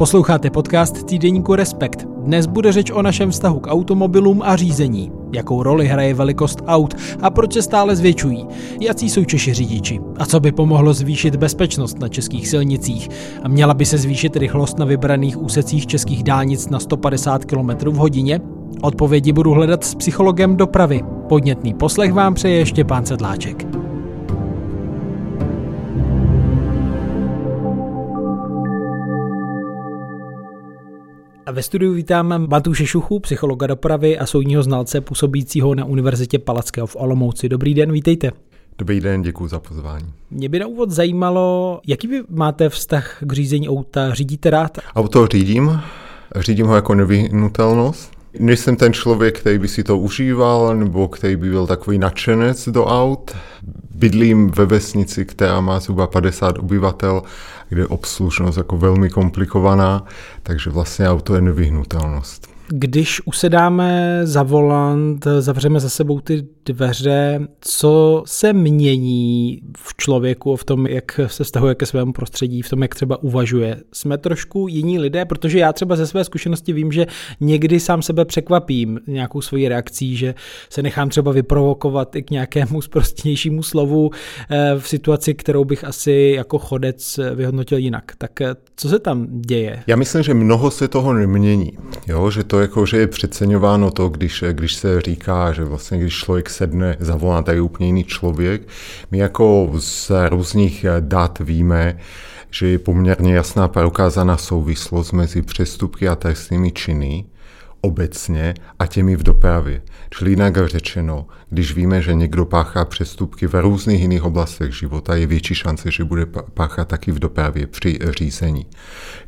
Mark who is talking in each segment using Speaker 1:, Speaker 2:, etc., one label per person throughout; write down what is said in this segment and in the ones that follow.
Speaker 1: Posloucháte podcast týdeníku Respekt. Dnes bude řeč o našem vztahu k automobilům a řízení. Jakou roli hraje velikost aut a proč se stále zvětšují? Jací jsou Češi řidiči? A co by pomohlo zvýšit bezpečnost na českých silnicích? A měla by se zvýšit rychlost na vybraných úsecích českých dálnic na 150 km v hodině? Odpovědi budu hledat s psychologem dopravy. Podnětný poslech vám přeje Štěpán Sedláček. A ve studiu vítám Batuše Šuchu, psychologa dopravy a soudního znalce působícího na Univerzitě Palackého v Olomouci. Dobrý den, vítejte.
Speaker 2: Dobrý den, děkuji za pozvání.
Speaker 1: Mě by na úvod zajímalo, jaký vy máte vztah k řízení auta? Řídíte rád?
Speaker 2: Auto řídím, řídím ho jako nevyhnutelnost. Nejsem ten člověk, který by si to užíval, nebo který by byl takový nadšenec do aut. Bydlím ve vesnici, která má zhruba 50 obyvatel, kde je obslužnost jako velmi komplikovaná, takže vlastně auto je nevyhnutelnost.
Speaker 1: Když usedáme za volant, zavřeme za sebou ty dveře, co se mění v člověku, v tom, jak se vztahuje ke svému prostředí, v tom, jak třeba uvažuje. Jsme trošku jiní lidé, protože já třeba ze své zkušenosti vím, že někdy sám sebe překvapím nějakou svojí reakcí, že se nechám třeba vyprovokovat i k nějakému zprostnějšímu slovu eh, v situaci, kterou bych asi jako chodec vyhodnotil jinak. Tak eh, co se tam děje?
Speaker 2: Já myslím, že mnoho se toho nemění. Jo, že to jako, že je přeceňováno to, když, když se říká, že vlastně když člověk sedne za volant, tak je úplně jiný člověk. My jako z různých dat víme, že je poměrně jasná prokázaná souvislost mezi přestupky a trestnými činy obecně a těmi v dopravě. Čili jinak řečeno, když víme, že někdo páchá přestupky v různých jiných oblastech života, je větší šance, že bude páchat taky v dopravě při řízení.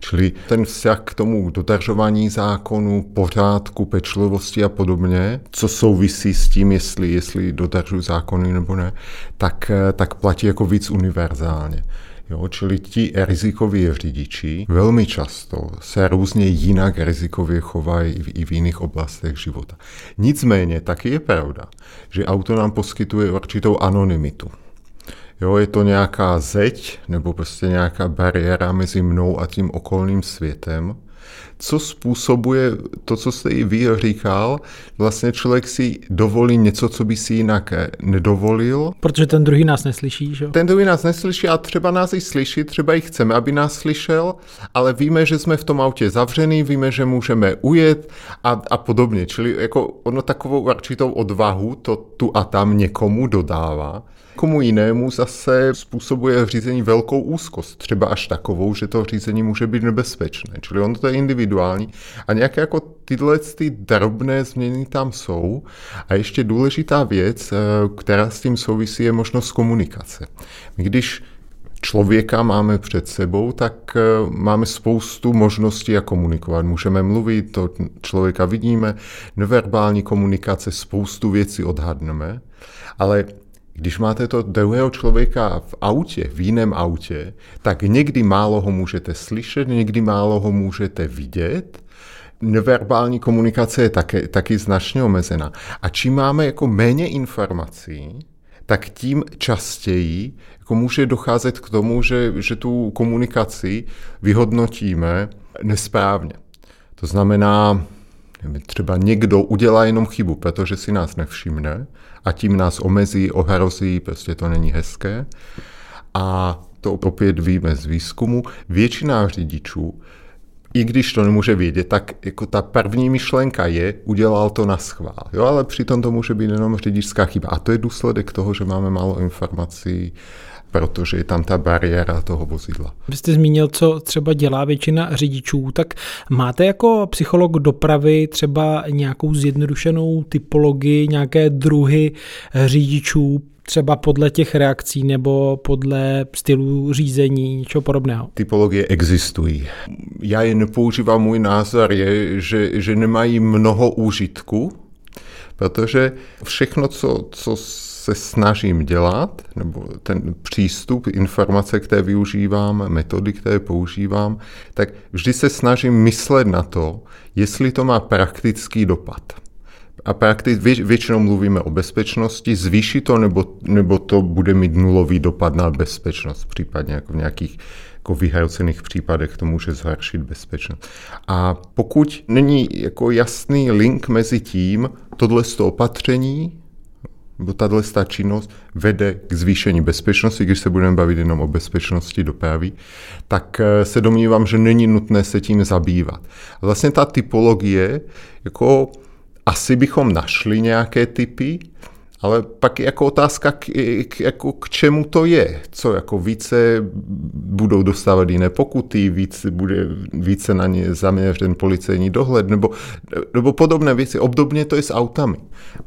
Speaker 2: Čili ten vztah k tomu dodržování zákonu, pořádku, pečlivosti a podobně, co souvisí s tím, jestli, jestli dodržují zákony nebo ne, tak, tak platí jako víc univerzálně. Jo, čili ti rizikoví řidiči velmi často se různě jinak rizikově chovají i v jiných oblastech života. Nicméně taky je pravda, že auto nám poskytuje určitou anonymitu. Jo, je to nějaká zeď nebo prostě nějaká bariéra mezi mnou a tím okolním světem, co způsobuje to, co jste i vy říkal, vlastně člověk si dovolí něco, co by si jinak nedovolil.
Speaker 1: Protože ten druhý nás neslyší, že?
Speaker 2: Ten druhý nás neslyší a třeba nás i slyší, třeba i chceme, aby nás slyšel, ale víme, že jsme v tom autě zavřený, víme, že můžeme ujet a, a podobně. Čili jako ono takovou určitou odvahu to tu a tam někomu dodává. Komu jinému zase způsobuje řízení velkou úzkost, třeba až takovou, že to řízení může být nebezpečné. Čili ono to je individuální a nějaké jako tyhle ty drobné změny tam jsou. A ještě důležitá věc, eh, která s tím souvisí, je možnost komunikace. Když člověka máme před sebou, tak eh, máme spoustu možností, jak komunikovat. Můžeme mluvit, to člověka vidíme, neverbální komunikace, spoustu věcí odhadneme, ale když máte to druhého člověka v autě, v jiném autě, tak někdy málo ho můžete slyšet, někdy málo ho můžete vidět. Neverbální komunikace je taky, taky značně omezená. A čím máme jako méně informací, tak tím častěji jako může docházet k tomu, že, že tu komunikaci vyhodnotíme nesprávně. To znamená, třeba někdo udělá jenom chybu, protože si nás nevšimne a tím nás omezí, ohrozí, prostě to není hezké. A to opět víme z výzkumu, většina řidičů, i když to nemůže vědět, tak jako ta první myšlenka je, udělal to na schvál. Jo, ale přitom to může být jenom řidičská chyba. A to je důsledek toho, že máme málo informací protože je tam ta bariéra toho vozidla.
Speaker 1: Vy jste zmínil, co třeba dělá většina řidičů, tak máte jako psycholog dopravy třeba nějakou zjednodušenou typologii, nějaké druhy řidičů, třeba podle těch reakcí nebo podle stylu řízení, něčeho podobného?
Speaker 2: Typologie existují. Já je nepoužívám, můj názor je, že, že nemají mnoho úžitku, protože všechno, co, co se snažím dělat, nebo ten přístup, informace, které využívám, metody, které používám, tak vždy se snažím myslet na to, jestli to má praktický dopad. a prakticky vě, většinou mluvíme o bezpečnosti, zvýší to nebo, nebo to bude mít nulový dopad na bezpečnost, případně jako v nějakých jako vyhrocených případech to může zhoršit bezpečnost. A pokud není jako jasný link mezi tím, tohle opatření nebo tahle činnost vede k zvýšení bezpečnosti, když se budeme bavit jenom o bezpečnosti dopravy, tak eh, se domnívám, že není nutné se tím zabývat. Vlastně ta typologie, jako asi bychom našli nějaké typy, ale pak jako otázka, k, k, jako k čemu to je. Co jako více budou dostávat jiné pokuty, více bude více na ně zaměřen policejní dohled, nebo, nebo podobné věci. Obdobně to je s autami.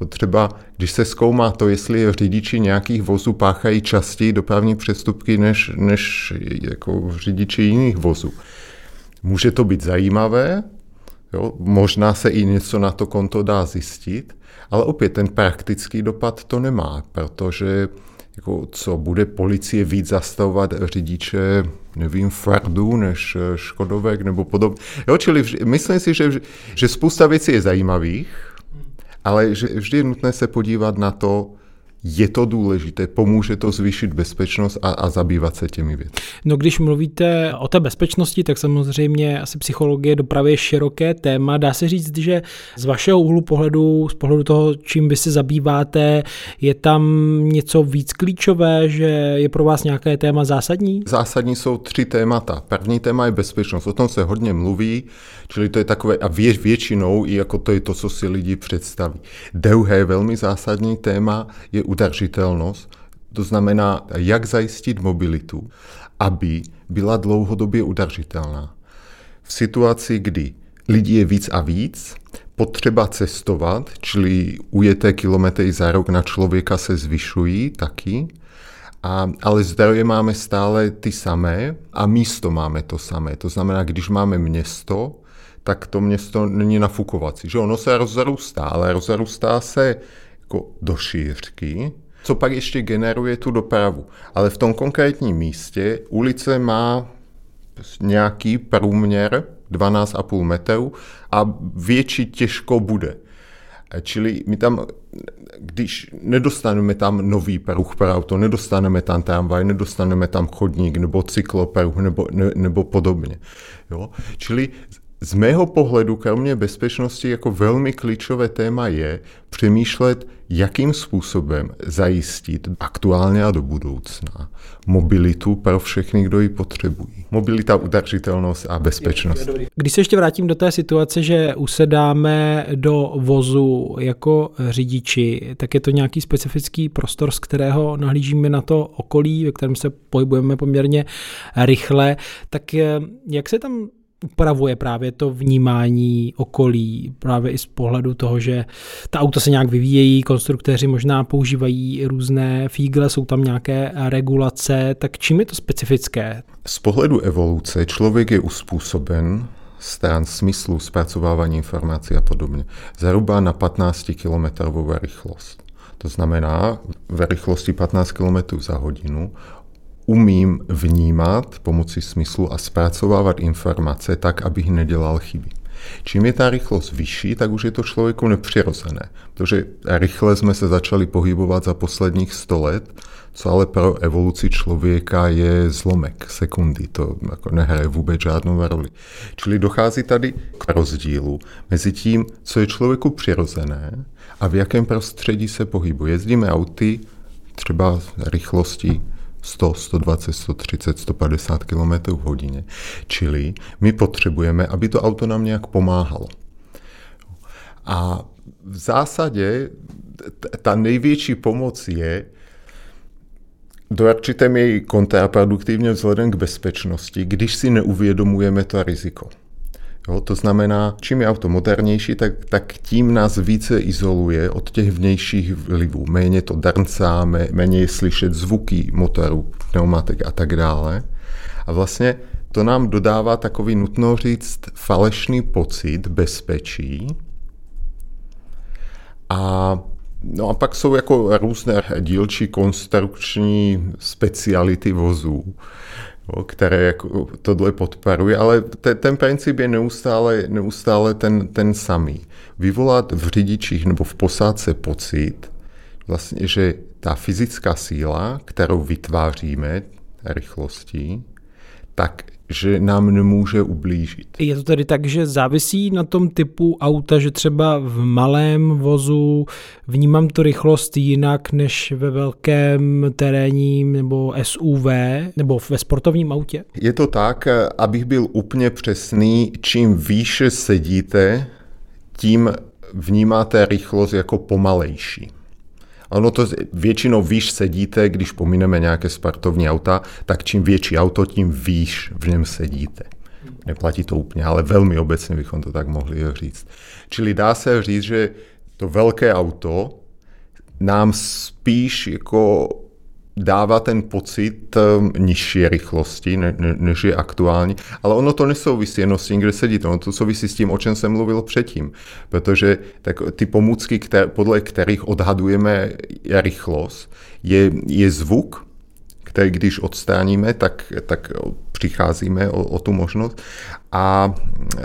Speaker 2: Třeba když se zkoumá to, jestli řidiči nějakých vozů páchají častěji dopravní přestupky než, než jako řidiči jiných vozů. Může to být zajímavé, jo? možná se i něco na to konto dá zjistit, ale opět ten praktický dopad to nemá, protože jako co, bude policie víc zastavovat řidiče, nevím, Fordů než Škodovek nebo podobně. Jo, čili myslím si, že, že spousta věcí je zajímavých, ale že vždy je nutné se podívat na to, je to důležité, pomůže to zvýšit bezpečnost a, a zabývat se těmi věci.
Speaker 1: No když mluvíte o té bezpečnosti, tak samozřejmě asi psychologie dopravy je široké téma. Dá se říct, že z vašeho úhlu pohledu, z pohledu toho, čím vy se zabýváte, je tam něco víc klíčové, že je pro vás nějaké téma zásadní?
Speaker 2: Zásadní jsou tři témata. První téma je bezpečnost, o tom se hodně mluví, čili to je takové, a vě, většinou i jako to je to, co si lidi představí. Druhé velmi zásadní téma je udržitelnost, to znamená, jak zajistit mobilitu, aby byla dlouhodobě udržitelná. V situaci, kdy lidí je víc a víc, potřeba cestovat, čili ujeté kilometry za rok na člověka se zvyšují taky, a, ale zdroje máme stále ty samé a místo máme to samé. To znamená, když máme město, tak to město není nafukovací. Že ono se rozrůstá, ale rozrůstá se jako do šířky, co pak ještě generuje tu dopravu. Ale v tom konkrétním místě ulice má nějaký průměr 12,5 metrů a větší těžko bude. Čili my tam, když nedostaneme tam nový pruh pro auto, nedostaneme tam tramvaj, nedostaneme tam chodník nebo cyklopruh nebo, ne, nebo podobně. Jo? Čili z mého pohledu, kromě bezpečnosti, jako velmi klíčové téma je přemýšlet, jakým způsobem zajistit aktuálně a do budoucna mobilitu pro všechny, kdo ji potřebují. Mobilita, udržitelnost a bezpečnost.
Speaker 1: Když se ještě vrátím do té situace, že usedáme do vozu jako řidiči, tak je to nějaký specifický prostor, z kterého nahlížíme na to okolí, ve kterém se pohybujeme poměrně rychle. Tak jak se tam upravuje právě to vnímání okolí, právě i z pohledu toho, že ta auta se nějak vyvíjejí, konstruktéři možná používají různé fígle, jsou tam nějaké regulace, tak čím je to specifické?
Speaker 2: Z pohledu evoluce člověk je uspůsoben stran smyslu zpracovávání informací a podobně. Zhruba na 15 km rychlost. To znamená, ve rychlosti 15 km za hodinu umím vnímat pomocí smyslu a zpracovávat informace tak, abych nedělal chyby. Čím je ta rychlost vyšší, tak už je to člověku nepřirozené, protože rychle jsme se začali pohybovat za posledních 100 let, co ale pro evoluci člověka je zlomek sekundy, to jako nehraje vůbec žádnou roli. Čili dochází tady k rozdílu mezi tím, co je člověku přirozené a v jakém prostředí se pohybuje. Jezdíme auty třeba rychlosti 100, 120, 130, 150 km v hodině. Čili my potřebujeme, aby to auto nám nějak pomáhalo. A v zásadě ta největší pomoc je, do určité míry kontraproduktivně vzhledem k bezpečnosti, když si neuvědomujeme to riziko. Jo, to znamená, čím je auto modernější, tak, tak tím nás více izoluje od těch vnějších vlivů. Méně to drncá, méně je slyšet zvuky motoru, pneumatik a tak dále. A vlastně to nám dodává takový, nutno říct, falešný pocit bezpečí. A No a pak jsou jako různé dílčí konstrukční speciality vozů které jako tohle podporuje, ale te, ten princip je neustále, neustále ten, ten samý. Vyvolat v řidičích nebo v posádce pocit, vlastně, že ta fyzická síla, kterou vytváříme rychlostí, tak že nám nemůže ublížit.
Speaker 1: Je to tedy tak, že závisí na tom typu auta, že třeba v malém vozu vnímám tu rychlost jinak než ve velkém terénním nebo SUV nebo ve sportovním autě?
Speaker 2: Je to tak, abych byl úplně přesný, čím výše sedíte, tím vnímáte rychlost jako pomalejší. Ono to většinou výš sedíte, když pomineme nějaké sportovní auta, tak čím větší auto, tím výš v něm sedíte. Neplatí to úplně, ale velmi obecně bychom to tak mohli říct. Čili dá se říct, že to velké auto nám spíš jako dává ten pocit um, nižší rychlosti, ne, ne, než je aktuální, ale ono to nesouvisí jenom s tím, kde sedíte, ono to souvisí s tím, o čem jsem mluvil předtím, protože tak ty pomůcky, které, podle kterých odhadujeme rychlost, je, je zvuk, který když odstraníme, tak, tak přicházíme o, o tu možnost. A,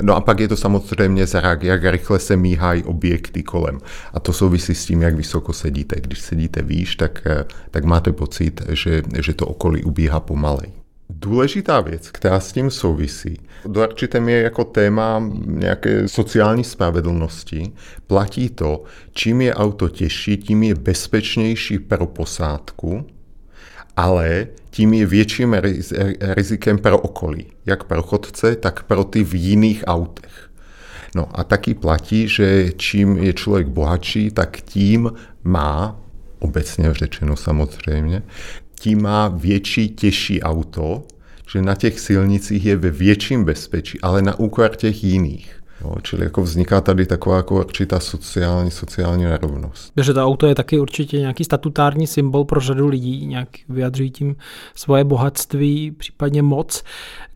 Speaker 2: no a pak je to samozřejmě zrak, jak rychle se míhají objekty kolem. A to souvisí s tím, jak vysoko sedíte. Když sedíte výš, tak, tak máte pocit, že, že to okolí ubíhá pomalej. Důležitá věc, která s tím souvisí, do určité je jako téma nějaké sociální spravedlnosti, platí to, čím je auto těžší, tím je bezpečnější pro posádku, ale tím je větším rizikem pro okolí, jak pro chodce, tak pro ty v jiných autech. No a taky platí, že čím je člověk bohatší, tak tím má, obecně řečeno samozřejmě, tím má větší, těžší auto, že na těch silnicích je ve větším bezpečí, ale na úkor těch jiných. Jo, čili jako vzniká tady taková jako určitá sociální, sociální nerovnost.
Speaker 1: Protože to auto je taky určitě nějaký statutární symbol pro řadu lidí, nějak vyjadřují tím svoje bohatství, případně moc.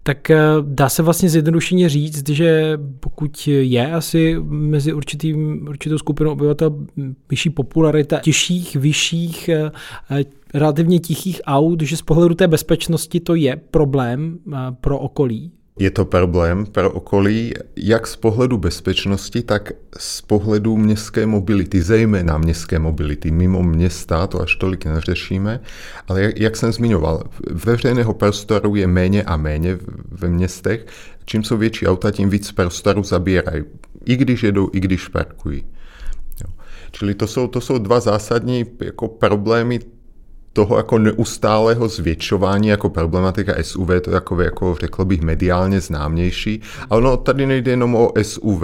Speaker 1: Tak eh, dá se vlastně zjednodušeně říct, že pokud je asi mezi určitým, určitou skupinou obyvatel vyšší popularita těžších, vyšších, eh, relativně tichých aut, že z pohledu té bezpečnosti to je problém eh, pro okolí,
Speaker 2: je to problém pro okolí, jak z pohledu bezpečnosti, tak z pohledu městské mobility, zejména městské mobility. Mimo města to až tolik neřešíme, ale jak, jak jsem zmiňoval, veřejného prostoru je méně a méně ve městech. Čím jsou větší auta, tím víc prostoru zabírají. I když jedou, i když parkují. Jo. Čili to jsou, to jsou dva zásadní jako problémy toho jako neustálého zvětšování jako problematika SUV, to je jako, jako řekl bych mediálně známější. A ono tady nejde jenom o SUV.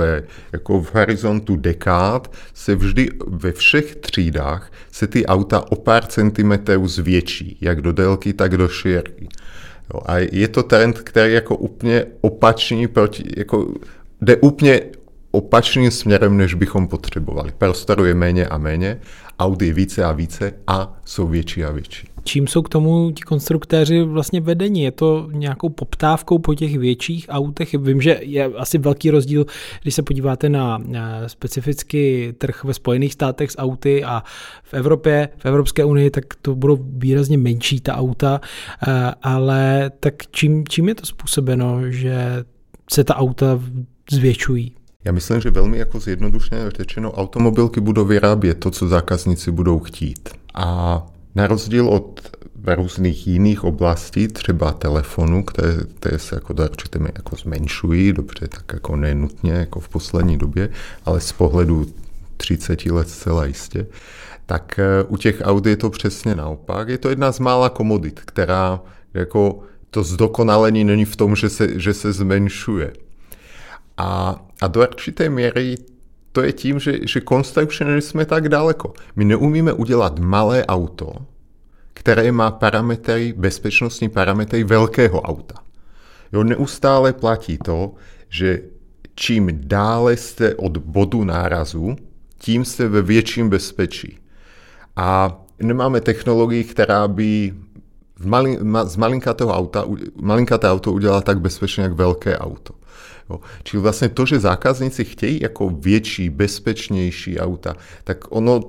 Speaker 2: Jako v horizontu dekád se vždy ve všech třídách se ty auta o pár centimetrů zvětší, jak do délky, tak do šířky. a je to trend, který jako úplně opačný proti, jako jde úplně opačným směrem, než bychom potřebovali. Prostoru je méně a méně, Audi více a více a jsou větší a větší.
Speaker 1: Čím jsou k tomu ti konstruktéři vlastně vedeni? Je to nějakou poptávkou po těch větších autech? Vím, že je asi velký rozdíl, když se podíváte na specifický trh ve Spojených státech s auty a v Evropě, v Evropské unii, tak to budou výrazně menší ta auta, ale tak čím, čím je to způsobeno, že se ta auta zvětšují?
Speaker 2: Já myslím, že velmi jako zjednodušeně řečeno, automobilky budou vyrábět to, co zákazníci budou chtít. A na rozdíl od různých jiných oblastí, třeba telefonu, které, které se jako do určité jako zmenšují, dobře, tak jako nenutně jako v poslední době, ale z pohledu 30 let zcela jistě, tak eh, u těch aut je to přesně naopak. Je to jedna z mála komodit, která jako to zdokonalení není v tom, že se, že se zmenšuje. A, a do určité míry to je tím, že, že konstrukčně jsme tak daleko. My neumíme udělat malé auto, které má parametry, bezpečnostní parametry velkého auta. Jo, neustále platí to, že čím dále jste od bodu nárazu, tím jste ve větším bezpečí. A nemáme technologii, která by z, z malinkatého auta, malinkaté auto udělala tak bezpečně, jak velké auto. Jo. Čili vlastně to, že zákazníci chtějí jako větší, bezpečnější auta, tak ono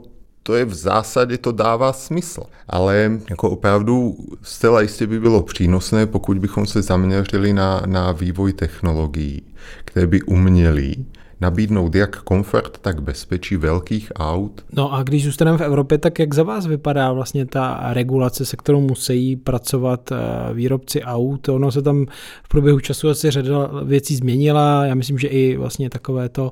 Speaker 2: to je v zásadě, to dává smysl. Ale jako opravdu zcela jistě by bylo přínosné, pokud bychom se zaměřili na, na vývoj technologií, které by uměly nabídnout jak komfort, tak bezpečí velkých aut.
Speaker 1: No a když zůstaneme v Evropě, tak jak za vás vypadá vlastně ta regulace, se kterou musí pracovat eh, výrobci aut? Ono se tam v průběhu času asi řada věcí změnila. Já myslím, že i vlastně takové to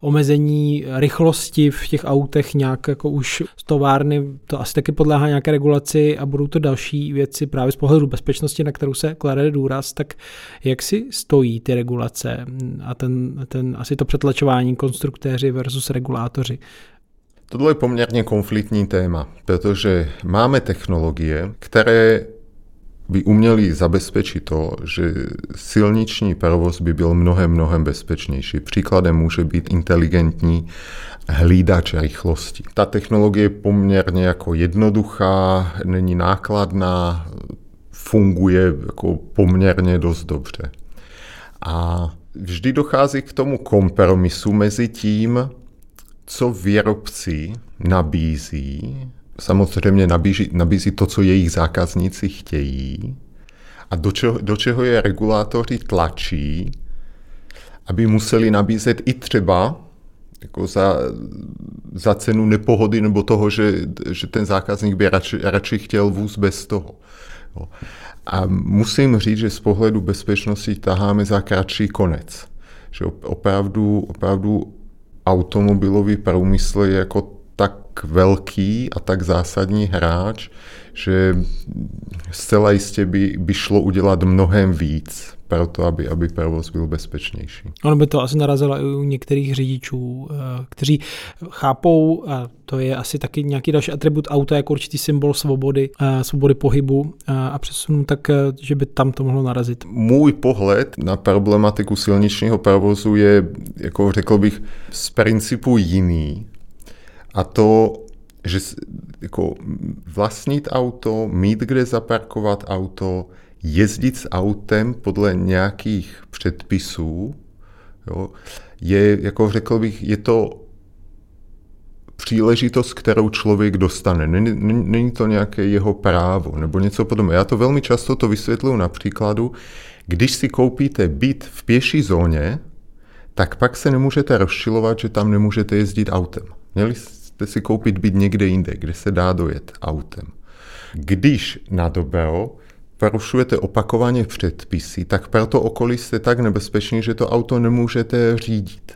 Speaker 1: omezení rychlosti v těch autech nějak jako už z továrny, to asi taky podléhá nějaké regulaci a budou to další věci právě z pohledu bezpečnosti, na kterou se klade důraz, tak jak si stojí ty regulace a ten, ten asi to přetlačování konstruktéři versus regulátoři?
Speaker 2: Tohle je poměrně konfliktní téma, protože máme technologie, které by uměli zabezpečit to, že silniční provoz by byl mnohem, mnohem bezpečnější. Příkladem může být inteligentní hlídač rychlosti. Ta technologie je poměrně jako jednoduchá, není nákladná, funguje jako poměrně dost dobře. A vždy dochází k tomu kompromisu mezi tím, co výrobci nabízí samozřejmě nabízí, nabízí to, co jejich zákazníci chtějí a do čeho, do čeho je regulátoři tlačí, aby museli nabízet i třeba jako za, za cenu nepohody nebo toho, že, že ten zákazník by radši, radši chtěl vůz bez toho. Jo. A musím říct, že z pohledu bezpečnosti taháme za kratší konec. Že opravdu, opravdu automobilový průmysl je jako tak velký a tak zásadní hráč, že zcela jistě by, by šlo udělat mnohem víc pro to, aby, aby provoz byl bezpečnější.
Speaker 1: Ono by to asi narazilo i u některých řidičů, eh, kteří chápou, a to je asi taky nějaký další atribut auta jako určitý symbol svobody, eh, svobody pohybu eh, a přesunu, tak že by tam to mohlo narazit.
Speaker 2: Můj pohled na problematiku silničního provozu je, jako řekl bych, z principu jiný a to, že jako vlastnit auto, mít kde zaparkovat auto, jezdit s autem podle nějakých předpisů, jo, je, jako řekl bych, je to příležitost, kterou člověk dostane. Není, není to nějaké jeho právo nebo něco podobného. Já to velmi často to vysvětluji na příkladu, když si koupíte byt v pěší zóně, tak pak se nemůžete rozčilovat, že tam nemůžete jezdit autem. Měli Jste si koupit byt někde jinde, kde se dá dojet autem. Když na dobro porušujete opakovaně předpisy, tak pro to okolí jste tak nebezpeční, že to auto nemůžete řídit.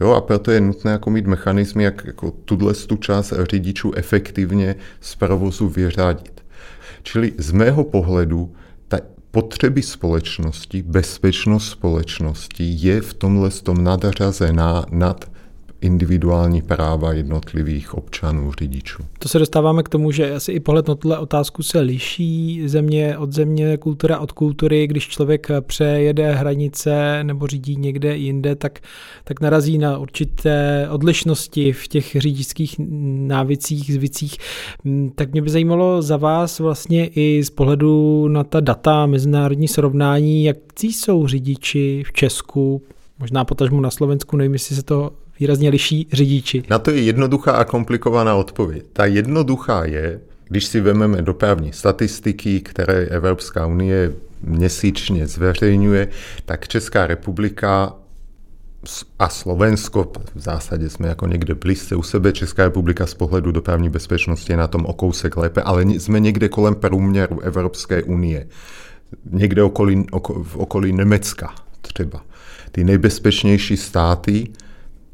Speaker 2: Jo, a proto je nutné jako mít mechanizmy, jak jako tuhle tu část řidičů efektivně z provozu vyřadit. Čili z mého pohledu ta potřeby společnosti, bezpečnost společnosti je v tomhle tom nadřazená nad individuální práva jednotlivých občanů, řidičů.
Speaker 1: To se dostáváme k tomu, že asi i pohled na tuhle otázku se liší země od země, kultura od kultury. Když člověk přejede hranice nebo řídí někde jinde, tak, tak narazí na určité odlišnosti v těch řidičských návycích, zvicích. Tak mě by zajímalo za vás vlastně i z pohledu na ta data, mezinárodní srovnání, jak jsou řidiči v Česku, možná potažmu na Slovensku, nevím, jestli se to výrazně liší řidiči?
Speaker 2: Na to je jednoduchá a komplikovaná odpověď. Ta jednoduchá je, když si vezmeme dopravní statistiky, které Evropská unie měsíčně zveřejňuje, tak Česká republika a Slovensko, v zásadě jsme jako někde blízce u sebe, Česká republika z pohledu dopravní bezpečnosti je na tom o kousek lépe, ale jsme někde kolem průměru Evropské unie. Někde okolí, oko, v okolí Německa třeba. Ty nejbezpečnější státy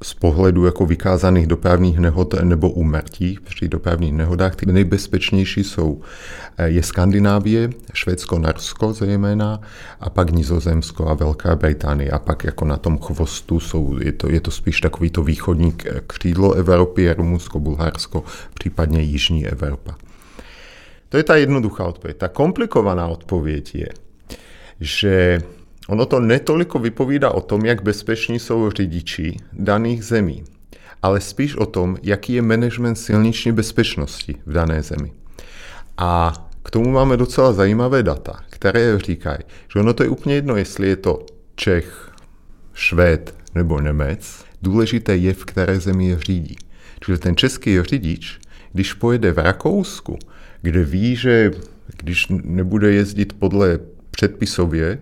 Speaker 2: z pohledu jako vykázaných dopravních nehod nebo úmrtí při dopravních nehodách. Ty nejbezpečnější jsou eh, je Skandinávie, Švédsko, Norsko zejména, a pak Nizozemsko a Velká Británie. A pak jako na tom chvostu jsou, je to, je to spíš takový to východní křídlo Evropy, Rumunsko, Bulharsko, případně Jižní Evropa. To je ta jednoduchá odpověď. Ta komplikovaná odpověď je, že Ono to netoliko vypovídá o tom, jak bezpeční jsou řidiči daných zemí, ale spíš o tom, jaký je management silniční bezpečnosti v dané zemi. A k tomu máme docela zajímavé data, které říkají, že ono to je úplně jedno, jestli je to Čech, Švéd nebo Němec, důležité je, v které zemi je řídí. Čili ten český řidič, když pojede v Rakousku, kde ví, že když nebude jezdit podle předpisově,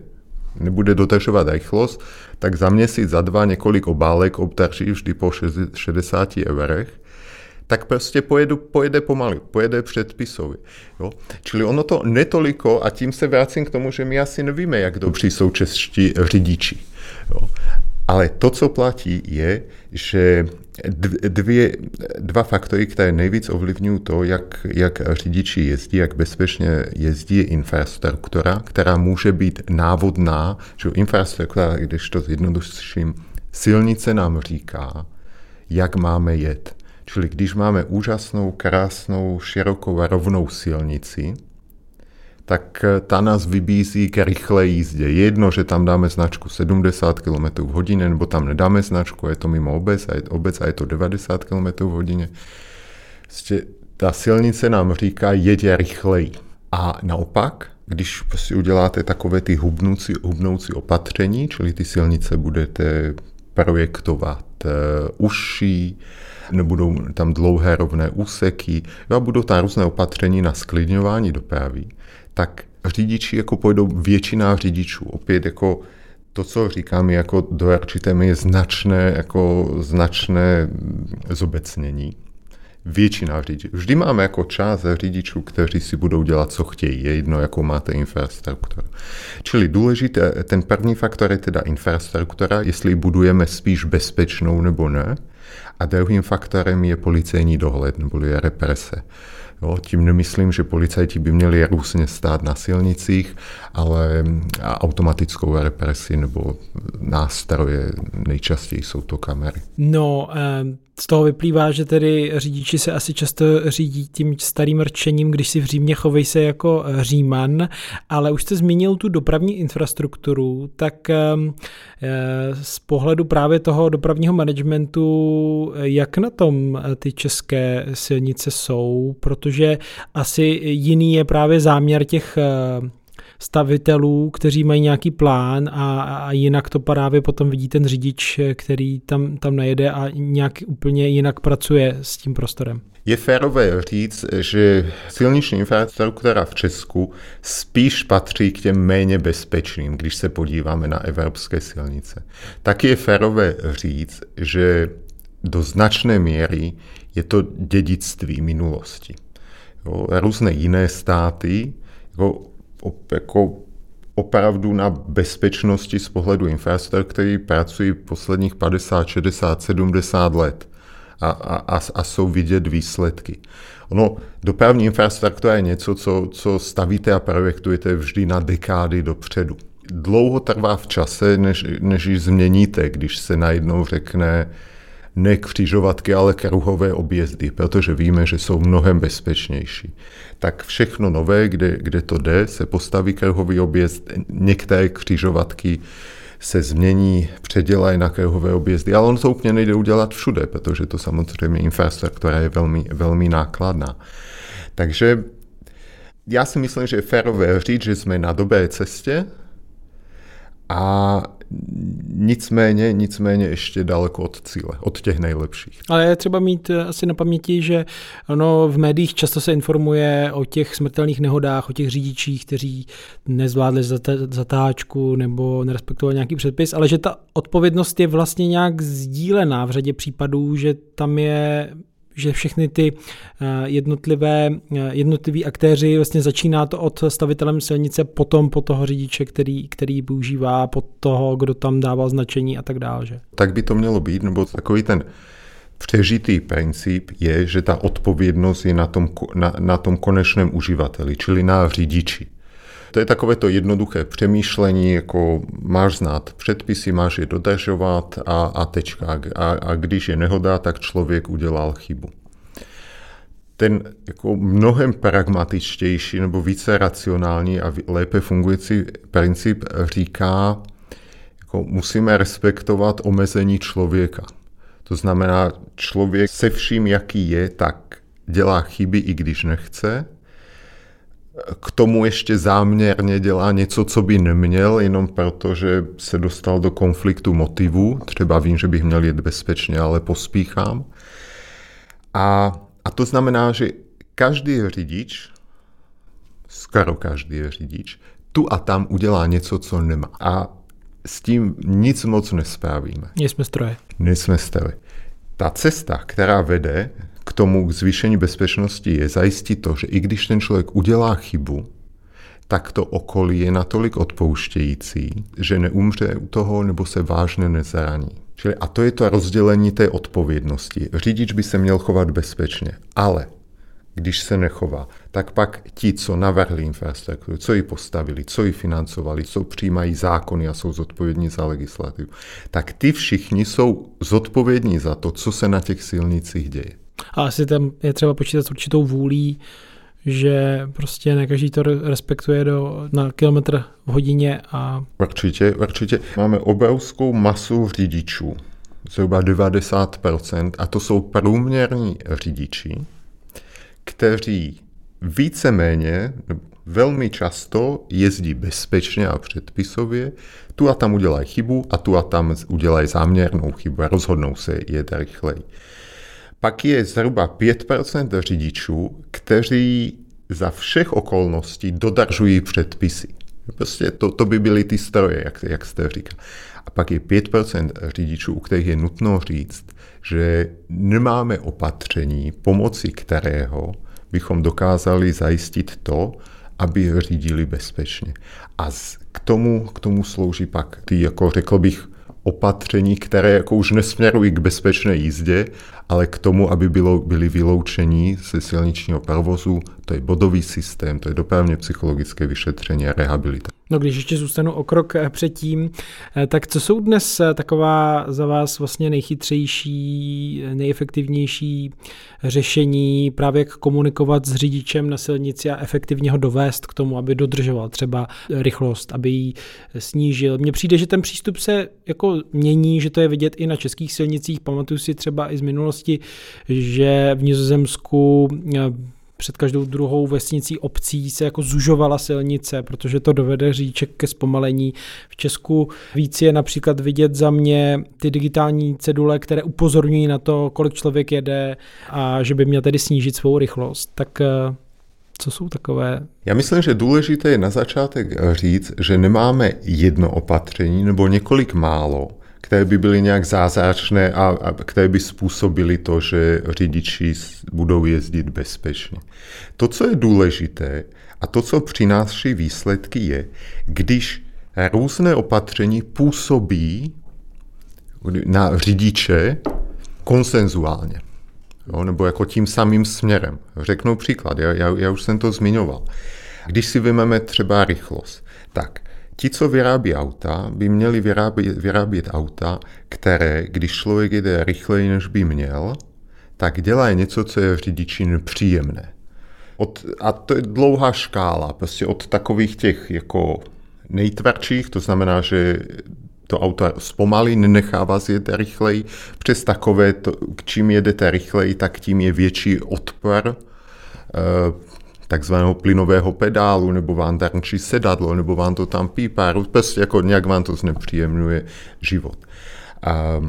Speaker 2: nebude dodržovat rychlost, tak za měsíc, za dva několik obálek obtaří vždy po 60 eurech, tak prostě pojedu, pojede pomalu, pojede předpisově. Jo? Čili ono to netoliko, a tím se vracím k tomu, že my asi nevíme, jak dobří jsou čeští řidiči. Jo? Ale to, co platí, je, že dvě, dva faktory, které nejvíc ovlivňují to, jak, jak řidiči jezdí, jak bezpečně jezdí, je infrastruktura, která může být návodná, že infrastruktura, když to zjednoduším, silnice nám říká, jak máme jet. Čili když máme úžasnou, krásnou, širokou a rovnou silnici, tak eh, ta nás vybízí k rychlé jízdě. Jedno, že tam dáme značku 70 km v hodině, nebo tam nedáme značku, je to mimo obec a je, obec a je to 90 km v hodině. Prostě ta silnice nám říká, jeďte rychleji. A naopak, když si uděláte takové ty hubnoucí, hubnoucí opatření, čili ty silnice budete projektovat uh, užší, nebudou tam dlouhé rovné úseky, a budou tam různé opatření na sklidňování dopravy, tak řidiči jako pojdou většina řidičů. Opět jako to, co říkám, jako do určité je značné, jako značné zobecnění. Většina řidičů. Vždy máme jako část řidičů, kteří si budou dělat, co chtějí. Je jedno, jakou máte infrastrukturu. Čili důležité, ten první faktor je teda infrastruktura, jestli budujeme spíš bezpečnou nebo ne. A druhým faktorem je policejní dohled nebo je represe. Jo, tím nemyslím, že policajti by měli různě stát na silnicích, ale automatickou represi nebo nástroje nejčastěji jsou to kamery.
Speaker 1: No, z toho vyplývá, že tedy řidiči se asi často řídí tím starým rčením, když si v Římě chovej se jako Říman, ale už jste zmínil tu dopravní infrastrukturu, tak z pohledu právě toho dopravního managementu, jak na tom ty české silnice jsou, protože asi jiný je právě záměr těch stavitelů, kteří mají nějaký plán a, a jinak to právě potom vidí ten řidič, který tam, tam najede a nějak úplně jinak pracuje s tím prostorem.
Speaker 2: Je férové říct, že silniční infrastruktura v Česku spíš patří k těm méně bezpečným, když se podíváme na evropské silnice. Tak je férové říct, že do značné míry je to dědictví minulosti. Jo, různé jiné státy jako jako opravdu na bezpečnosti z pohledu infrastruktury, který pracují posledních 50, 60, 70 let a, a, a jsou vidět výsledky. Ono, dopravní infrastruktura je něco, co, co stavíte a projektujete vždy na dekády dopředu. Dlouho trvá v čase, než, než ji změníte, když se najednou řekne, ne křižovatky, ale kruhové objezdy, protože víme, že jsou mnohem bezpečnější. Tak všechno nové, kde, kde to jde, se postaví kruhový objezd, některé křižovatky se změní, předělají na kruhové objezdy, ale on to úplně nejde udělat všude, protože to samozřejmě infrastruktura je velmi, velmi nákladná. Takže já si myslím, že je férové říct, že jsme na dobré cestě a Nicméně, nicméně ještě daleko od cíle, od těch nejlepších.
Speaker 1: Ale je třeba mít eh, asi na paměti, že ono v médiích často se informuje o těch smrtelných nehodách, o těch řidičích, kteří nezvládli zatáčku nebo nerespektovali nějaký předpis, ale že ta odpovědnost je vlastně nějak sdílená v řadě případů, že tam je že všechny ty eh, jednotlivé, eh, jednotliví aktéři, vlastně začíná to od stavitelem silnice, potom po toho řidiče, který, který používá, po toho, kdo tam dával značení a tak dále. Že?
Speaker 2: Tak by to mělo být, nebo takový ten Přežitý princip je, že ta odpovědnost je na tom, na, na tom konečném uživateli, čili na řidiči. To je takové to jednoduché přemýšlení, jako máš znát předpisy, máš je dodržovat a, a tečka. A, a když je nehoda, tak člověk udělal chybu. Ten jako mnohem pragmatičtější nebo více racionální a lépe fungující princip říká, jako musíme respektovat omezení člověka. To znamená, člověk se vším, jaký je, tak dělá chyby, i když nechce, k tomu ještě záměrně dělá něco, co by neměl, jenom proto, že se dostal do konfliktu motivů. Třeba vím, že bych měl jet bezpečně, ale pospíchám. A, A to znamená, že každý řidič, skoro každý řidič, tu a tam udělá něco, co nemá. A s tím nic moc nespravíme.
Speaker 1: Nejsme stroje.
Speaker 2: Nejsme stroje. Ta cesta, která vede k tomu k zvýšení bezpečnosti, je zajistit to, že i když ten člověk udělá chybu, tak to okolí je natolik odpouštějící, že neumře u toho nebo se vážně nezraní. Čili a to je to rozdělení té odpovědnosti. Řidič by se měl chovat bezpečně, ale když se nechová, tak pak ti, co navrhli infrastrukturu, co ji postavili, co ji financovali, co přijímají zákony a jsou zodpovědní za legislativu, tak ty všichni jsou zodpovědní za to, co se na těch silnicích děje.
Speaker 1: A asi tam je třeba počítat s určitou vůlí, že prostě ne každý to respektuje do, na kilometr v hodině a...
Speaker 2: Určitě, určitě. Máme obrovskou masu řidičů, zhruba 90%, a to jsou průměrní řidiči, kteří víceméně velmi často jezdí bezpečně a předpisově, tu a tam udělají chybu a tu a tam udělají záměrnou chybu a rozhodnou se jet rychleji. Pak je zhruba 5% řidičů, kteří za všech okolností dodržují předpisy. Prostě to, to by byly ty stroje, jak, jak jste říkal. A pak je 5% řidičů, u kterých je nutno říct, že nemáme opatření, pomocí kterého bychom dokázali zajistit to, aby řídili bezpečně. A k tomu, k tomu slouží pak ty, jako řekl bych, opatření, které jako už nesměrují k bezpečné jízdě, ale k tomu, aby bylo, byli vyloučení ze silničního provozu, to je bodový systém, to je dopravně psychologické vyšetření a rehabilitace.
Speaker 1: No když ještě zůstanu o krok eh, předtím, eh, tak co jsou dnes eh, taková za vás vlastně nejchytřejší, nejefektivnější řešení právě jak komunikovat s řidičem na silnici a efektivně ho dovést k tomu, aby dodržoval třeba rychlost, aby ji snížil. Mně přijde, že ten přístup se jako mění, že to je vidět i na českých silnicích. Pamatuju si třeba i z minulosti, že v Nizozemsku před každou druhou vesnicí obcí se jako zužovala silnice, protože to dovede říček ke zpomalení. V Česku víc je například vidět za mě ty digitální cedule, které upozorňují na to, kolik člověk jede a že by měl tedy snížit svou rychlost. Tak eh, co jsou takové?
Speaker 2: Já myslím, že důležité je na začátek říct, že nemáme jedno opatření nebo několik málo, které by byly nějak zázračné a, a které by způsobily to, že řidiči budou jezdit bezpečně. To, co je důležité a to, co přináší výsledky, je, když různé opatření působí na řidiče konsenzuálně. Jo, nebo jako tím samým směrem. Řeknu příklad, já, já, já už jsem to zmiňoval. Když si vezmeme třeba rychlost, tak Ti, co vyrábí auta, by měli vyrábět, vyrábět auta, které, když člověk jede rychleji, než by měl, tak dělají něco, co je řidiči nepříjemné. Od, a to je dlouhá škála, prostě od takových těch jako nejtvrdších, to znamená, že to auto zpomalí, nenechá vás jet rychleji, přes takové, to, čím jedete rychleji, tak tím je větší odpor eh, takzvaného plynového pedálu, nebo vám tančí sedadlo, nebo vám to tam pípá, prostě jako nějak vám to znepříjemňuje život. A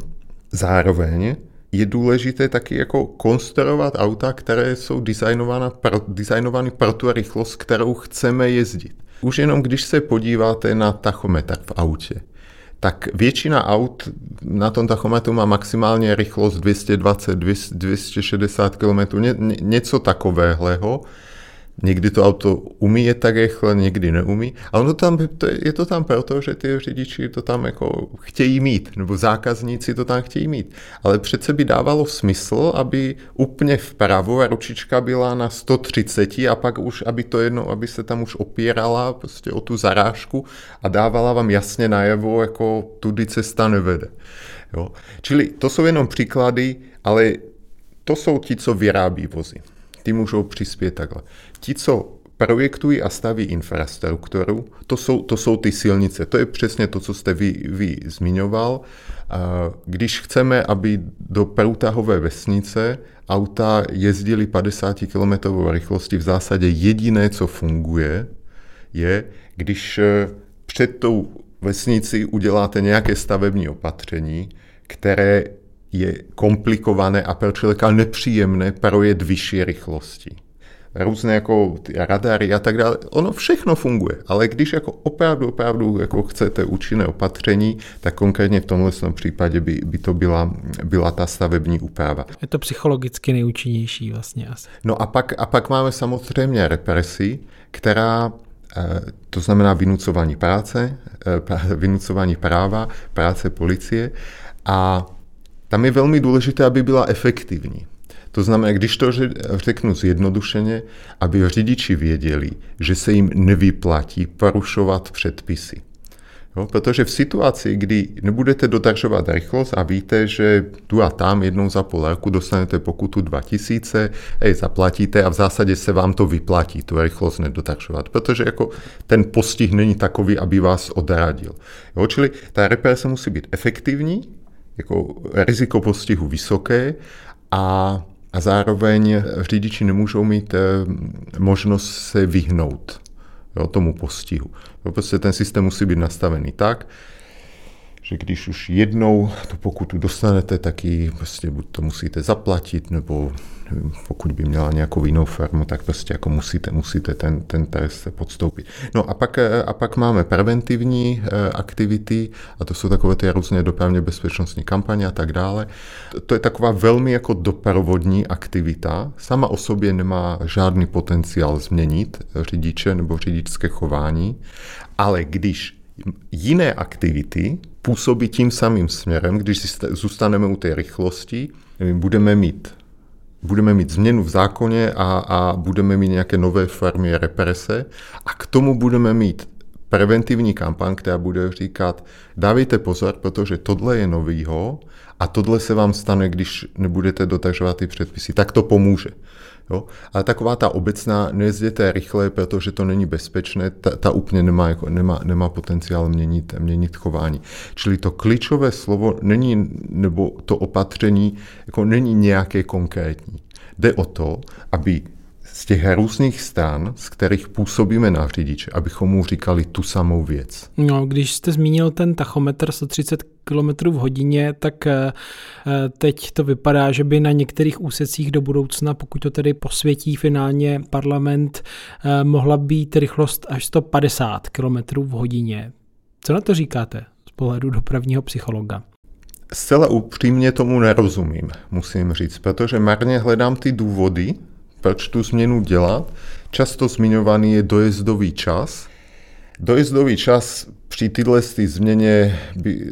Speaker 2: zároveň je důležité taky jako konstruovat auta, které jsou pro, designovány pro tu rychlost, kterou chceme jezdit. Už jenom když se podíváte na tachometr v autě, tak většina aut na tom tachometru má maximálně rychlost 220, 260 km, ně, něco takového. Někdy to auto umí je tak rychle, někdy neumí. A ono tam, je to tam proto, že ty řidiči to tam jako chtějí mít, nebo zákazníci to tam chtějí mít. Ale přece by dávalo smysl, aby úplně vpravo ručička byla na 130 a pak už, aby to jedno, aby se tam už opírala prostě o tu zarážku a dávala vám jasně najevo, jako tudy cesta nevede. Jo. Čili to jsou jenom příklady, ale to jsou ti, co vyrábí vozy ty můžou přispět takhle. Ti, co projektují a staví infrastrukturu, to jsou, to jsou ty silnice. To je přesně to, co jste vy, vy zmiňoval. Když chceme, aby do průtahové vesnice auta jezdily 50 km rychlosti, v zásadě jediné, co funguje, je, když eh, před tou vesnici uděláte nějaké stavební opatření, které je komplikované a pro člověka nepříjemné projet vyšší rychlosti různé jako radary a tak dále. Ono všechno funguje, ale když jako opravdu, opravdu jako chcete účinné opatření, tak konkrétně v tomhle případě by, by to byla, byla ta stavební úprava.
Speaker 1: Je to psychologicky nejúčinnější vlastně asi.
Speaker 2: No a pak, a pak máme samozřejmě represi, která eh, to znamená vynucování práce, eh, vynucování práva, práce policie a tam je velmi důležité, aby byla efektivní. To znamená, když to řeknu zjednodušeně, aby řidiči věděli, že se jim nevyplatí porušovat předpisy. Jo, protože v situaci, kdy nebudete dodržovat rychlost a víte, že tu a tam jednou za půl roku dostanete pokutu 2000, ej, zaplatíte a v zásadě se vám to vyplatí, tu rychlost nedodržovat, protože jako ten postih není takový, aby vás odradil. Jo, čili ta represe musí být efektivní, jako riziko postihu vysoké a a zároveň řidiči nemůžou mít eh, možnost se vyhnout jo, tomu postihu. Prostě ten systém musí být nastavený tak, že když už jednou tu pokutu dostanete, tak ji prostě buď to musíte zaplatit, nebo pokud by měla nějakou jinou firmu, tak prostě jako musíte, musíte ten, ten trest podstoupit. No a pak, a pak máme preventivní eh, aktivity, a to jsou takové ty různé dopravně bezpečnostní kampaně a tak dále. To, to je taková velmi jako doprovodní aktivita. Sama o sobě nemá žádný potenciál změnit řidiče nebo řidičské chování, ale když jiné aktivity působí tím samým směrem, když zůstaneme u té rychlosti, budeme mít budeme mít změnu v zákoně a, a budeme mít nějaké nové formy represe a k tomu budeme mít preventivní kampaň, která bude říkat, dávejte pozor, protože tohle je novýho a tohle se vám stane, když nebudete dotažovat ty předpisy, tak to pomůže. Jo? Ale taková ta obecná, nejezděte rychle, protože to není bezpečné, ta, ta úplně nemá, jako, nemá, nemá potenciál měnit, měnit chování. Čili to klíčové slovo není, nebo to opatření jako není nějaké konkrétní. Jde o to, aby z těch různých stran, z kterých působíme na řidiče, abychom mu říkali tu samou věc.
Speaker 1: No, když jste zmínil ten tachometr 130 km v hodině, tak eh, eh, teď to vypadá, že by na některých úsecích do budoucna, pokud to tedy posvětí finálně parlament, eh, mohla být rychlost až 150 km v hodině. Co na to říkáte z pohledu dopravního psychologa?
Speaker 2: Zcela upřímně tomu nerozumím, musím říct, protože marně hledám ty důvody, proč tu změnu dělat. Často zmiňovaný je dojezdový čas. Dojezdový čas při tyhle změně by,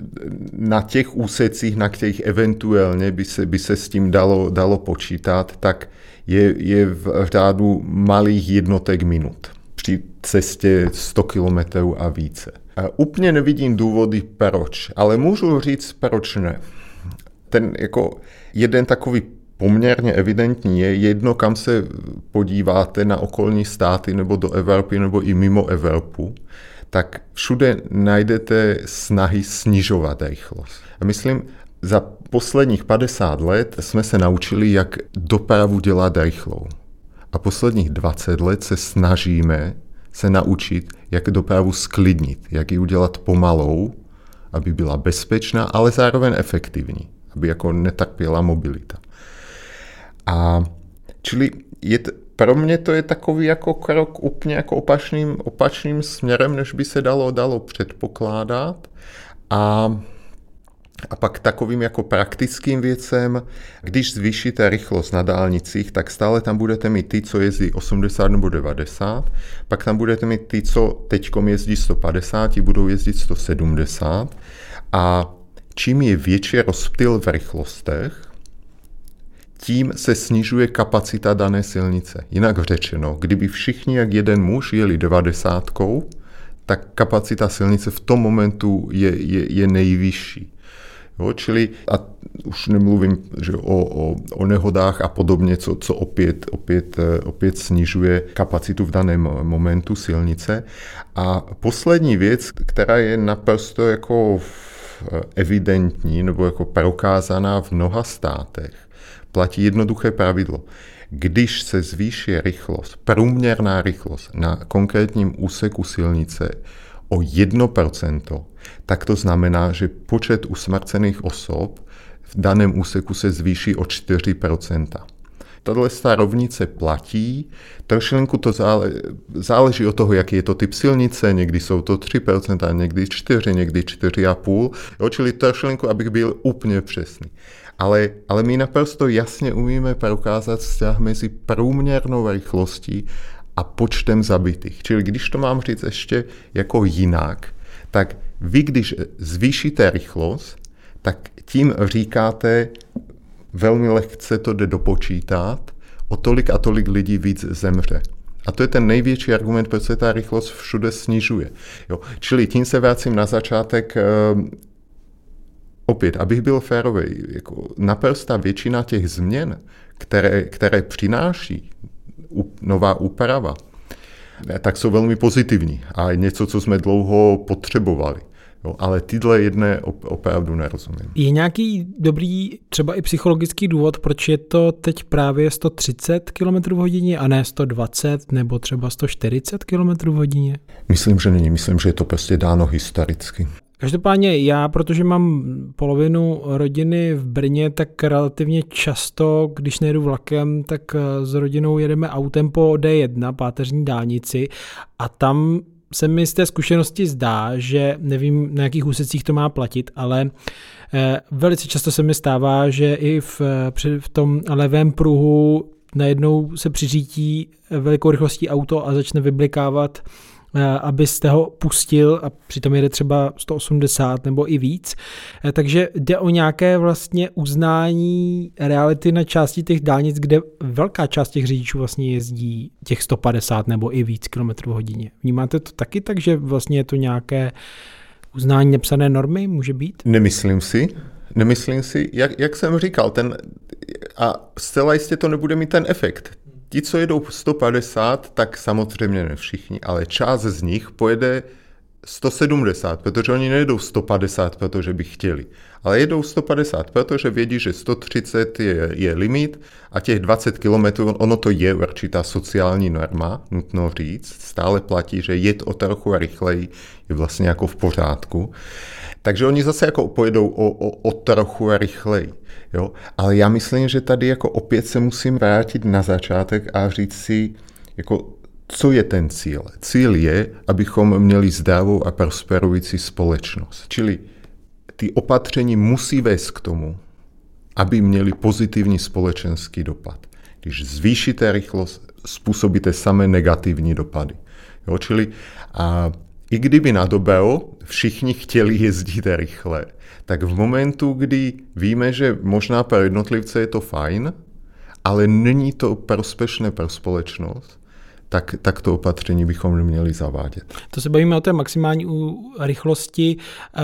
Speaker 2: na těch úsecích, na kterých eventuálně by se, by se s tím dalo, dalo počítat, tak je, je v řádu malých jednotek minut při cestě 100 km a více. A úplně nevidím důvody proč, ale můžu říct proč ne. Ten jako jeden takový poměrně evidentní je jedno, kam se podíváte na okolní státy nebo do Evropy nebo i mimo Evropu, tak všude najdete snahy snižovat rychlost. A myslím, za posledních 50 let jsme se naučili, jak dopravu dělat rychlou. A posledních 20 let se snažíme se naučit, jak dopravu sklidnit, jak ji udělat pomalou, aby byla bezpečná, ale zároveň efektivní, aby jako netrpěla mobilita. A čili je t- pro mě to je takový jako krok úplně jako opačným, opačným směrem, než by se dalo, dalo předpokládat. A a pak takovým jako praktickým věcem, když zvýšíte rychlost na dálnicích, tak stále tam budete mít ty, co jezdí 80 nebo 90, pak tam budete mít ty, co teďkom jezdí 150, ti budou jezdit 170 a čím je větší rozptyl v rychlostech, tím se snižuje kapacita dané silnice. Jinak řečeno, kdyby všichni jak jeden muž jeli 90, tak kapacita silnice v tom momentu je, je, je nejvyšší. Jo, čili, a už nemluvím že o, o, o nehodách a podobně, co, co opět, opět, opět snižuje kapacitu v daném momentu silnice. A poslední věc, která je naprosto jako evidentní nebo jako prokázaná v mnoha státech, platí jednoduché pravidlo. Když se zvýší rychlost, průměrná rychlost na konkrétním úseku silnice o 1%, tak to znamená, že počet usmrcených osob v daném úseku se zvýší o 4% Tahle rovnice platí, trošilinku to záleží od toho, jaký je to typ silnice, někdy jsou to 3%, někdy 4, někdy 4,5, jo, čili trošilinku, abych byl úplně přesný. Ale, ale my naprosto jasně umíme prokázat vztah mezi průměrnou rychlostí a počtem zabitých. Čili když to mám říct ještě jako jinak, tak vy, když zvýšíte rychlost, tak tím říkáte, velmi lehce to jde dopočítat, o tolik a tolik lidí víc zemře. A to je ten největší argument, proč se ta rychlost všude snižuje. Jo. Čili tím se vracím na začátek. Opět, abych byl férový, jako naprostá většina těch změn, které, které přináší nová úprava, tak jsou velmi pozitivní a je něco, co jsme dlouho potřebovali. Jo, ale tyhle jedné opravdu nerozumím.
Speaker 1: Je nějaký dobrý, třeba i psychologický důvod, proč je to teď právě 130 km v hodině a ne 120 nebo třeba 140 km v hodině?
Speaker 2: Myslím, že není. Myslím, že je to prostě dáno historicky.
Speaker 1: Každopádně já, protože mám polovinu rodiny v Brně, tak relativně často, když nejedu vlakem, tak s rodinou jedeme autem po D1, páteřní dálnici. A tam se mi z té zkušenosti zdá, že nevím, na jakých úsecích to má platit, ale eh, velice často se mi stává, že i v, v tom levém pruhu najednou se přiřítí velikou rychlostí auto a začne vyblikávat Eh, abyste ho pustil a přitom jede třeba 180 nebo i víc. Eh, takže jde o nějaké vlastně uznání reality na části těch dálnic, kde velká část těch řidičů vlastně jezdí těch 150 nebo i víc km hodině. Vnímáte to taky tak, že vlastně je to nějaké uznání nepsané normy, může být?
Speaker 2: Nemyslím si. Nemyslím si, jak, jak jsem říkal, ten, a zcela jistě to nebude mít ten efekt. Ti, co jedou 150, tak samozřejmě ne všichni, ale část z nich pojede 170, protože oni nejedou 150, protože by chtěli, ale jedou 150, protože vědí, že 130 je, je limit a těch 20 km, ono to je určitá sociální norma, nutno říct, stále platí, že jet o trochu rychleji je vlastně jako v pořádku. Takže oni zase jako pojedou o, o, o trochu rychleji. Jo? Ale já myslím, že tady jako opět se musím vrátit na začátek a říct si, jako, co je ten cíl? Cíl je, abychom měli zdravou a prosperující společnost. Čili ty opatření musí vést k tomu, aby měli pozitivní společenský dopad. Když zvýšíte rychlost, způsobíte samé negativní dopady. Jo, čili a i kdyby na dobel všichni chtěli jezdit rychle, tak v momentu, kdy víme, že možná pro jednotlivce je to fajn, ale není to prospešné pro společnost, tak, tak to opatření bychom neměli zavádět.
Speaker 1: To se bavíme o té maximální rychlosti. Eh,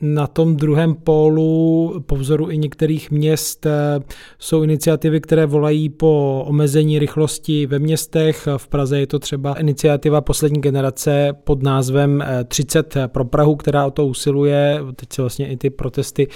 Speaker 1: na tom druhém pólu, po vzoru i některých měst, eh, jsou iniciativy, které volají po omezení rychlosti ve městech. V Praze je to třeba iniciativa poslední generace pod názvem 30 eh, pro Prahu, která o to usiluje. Teď se vlastně i ty protesty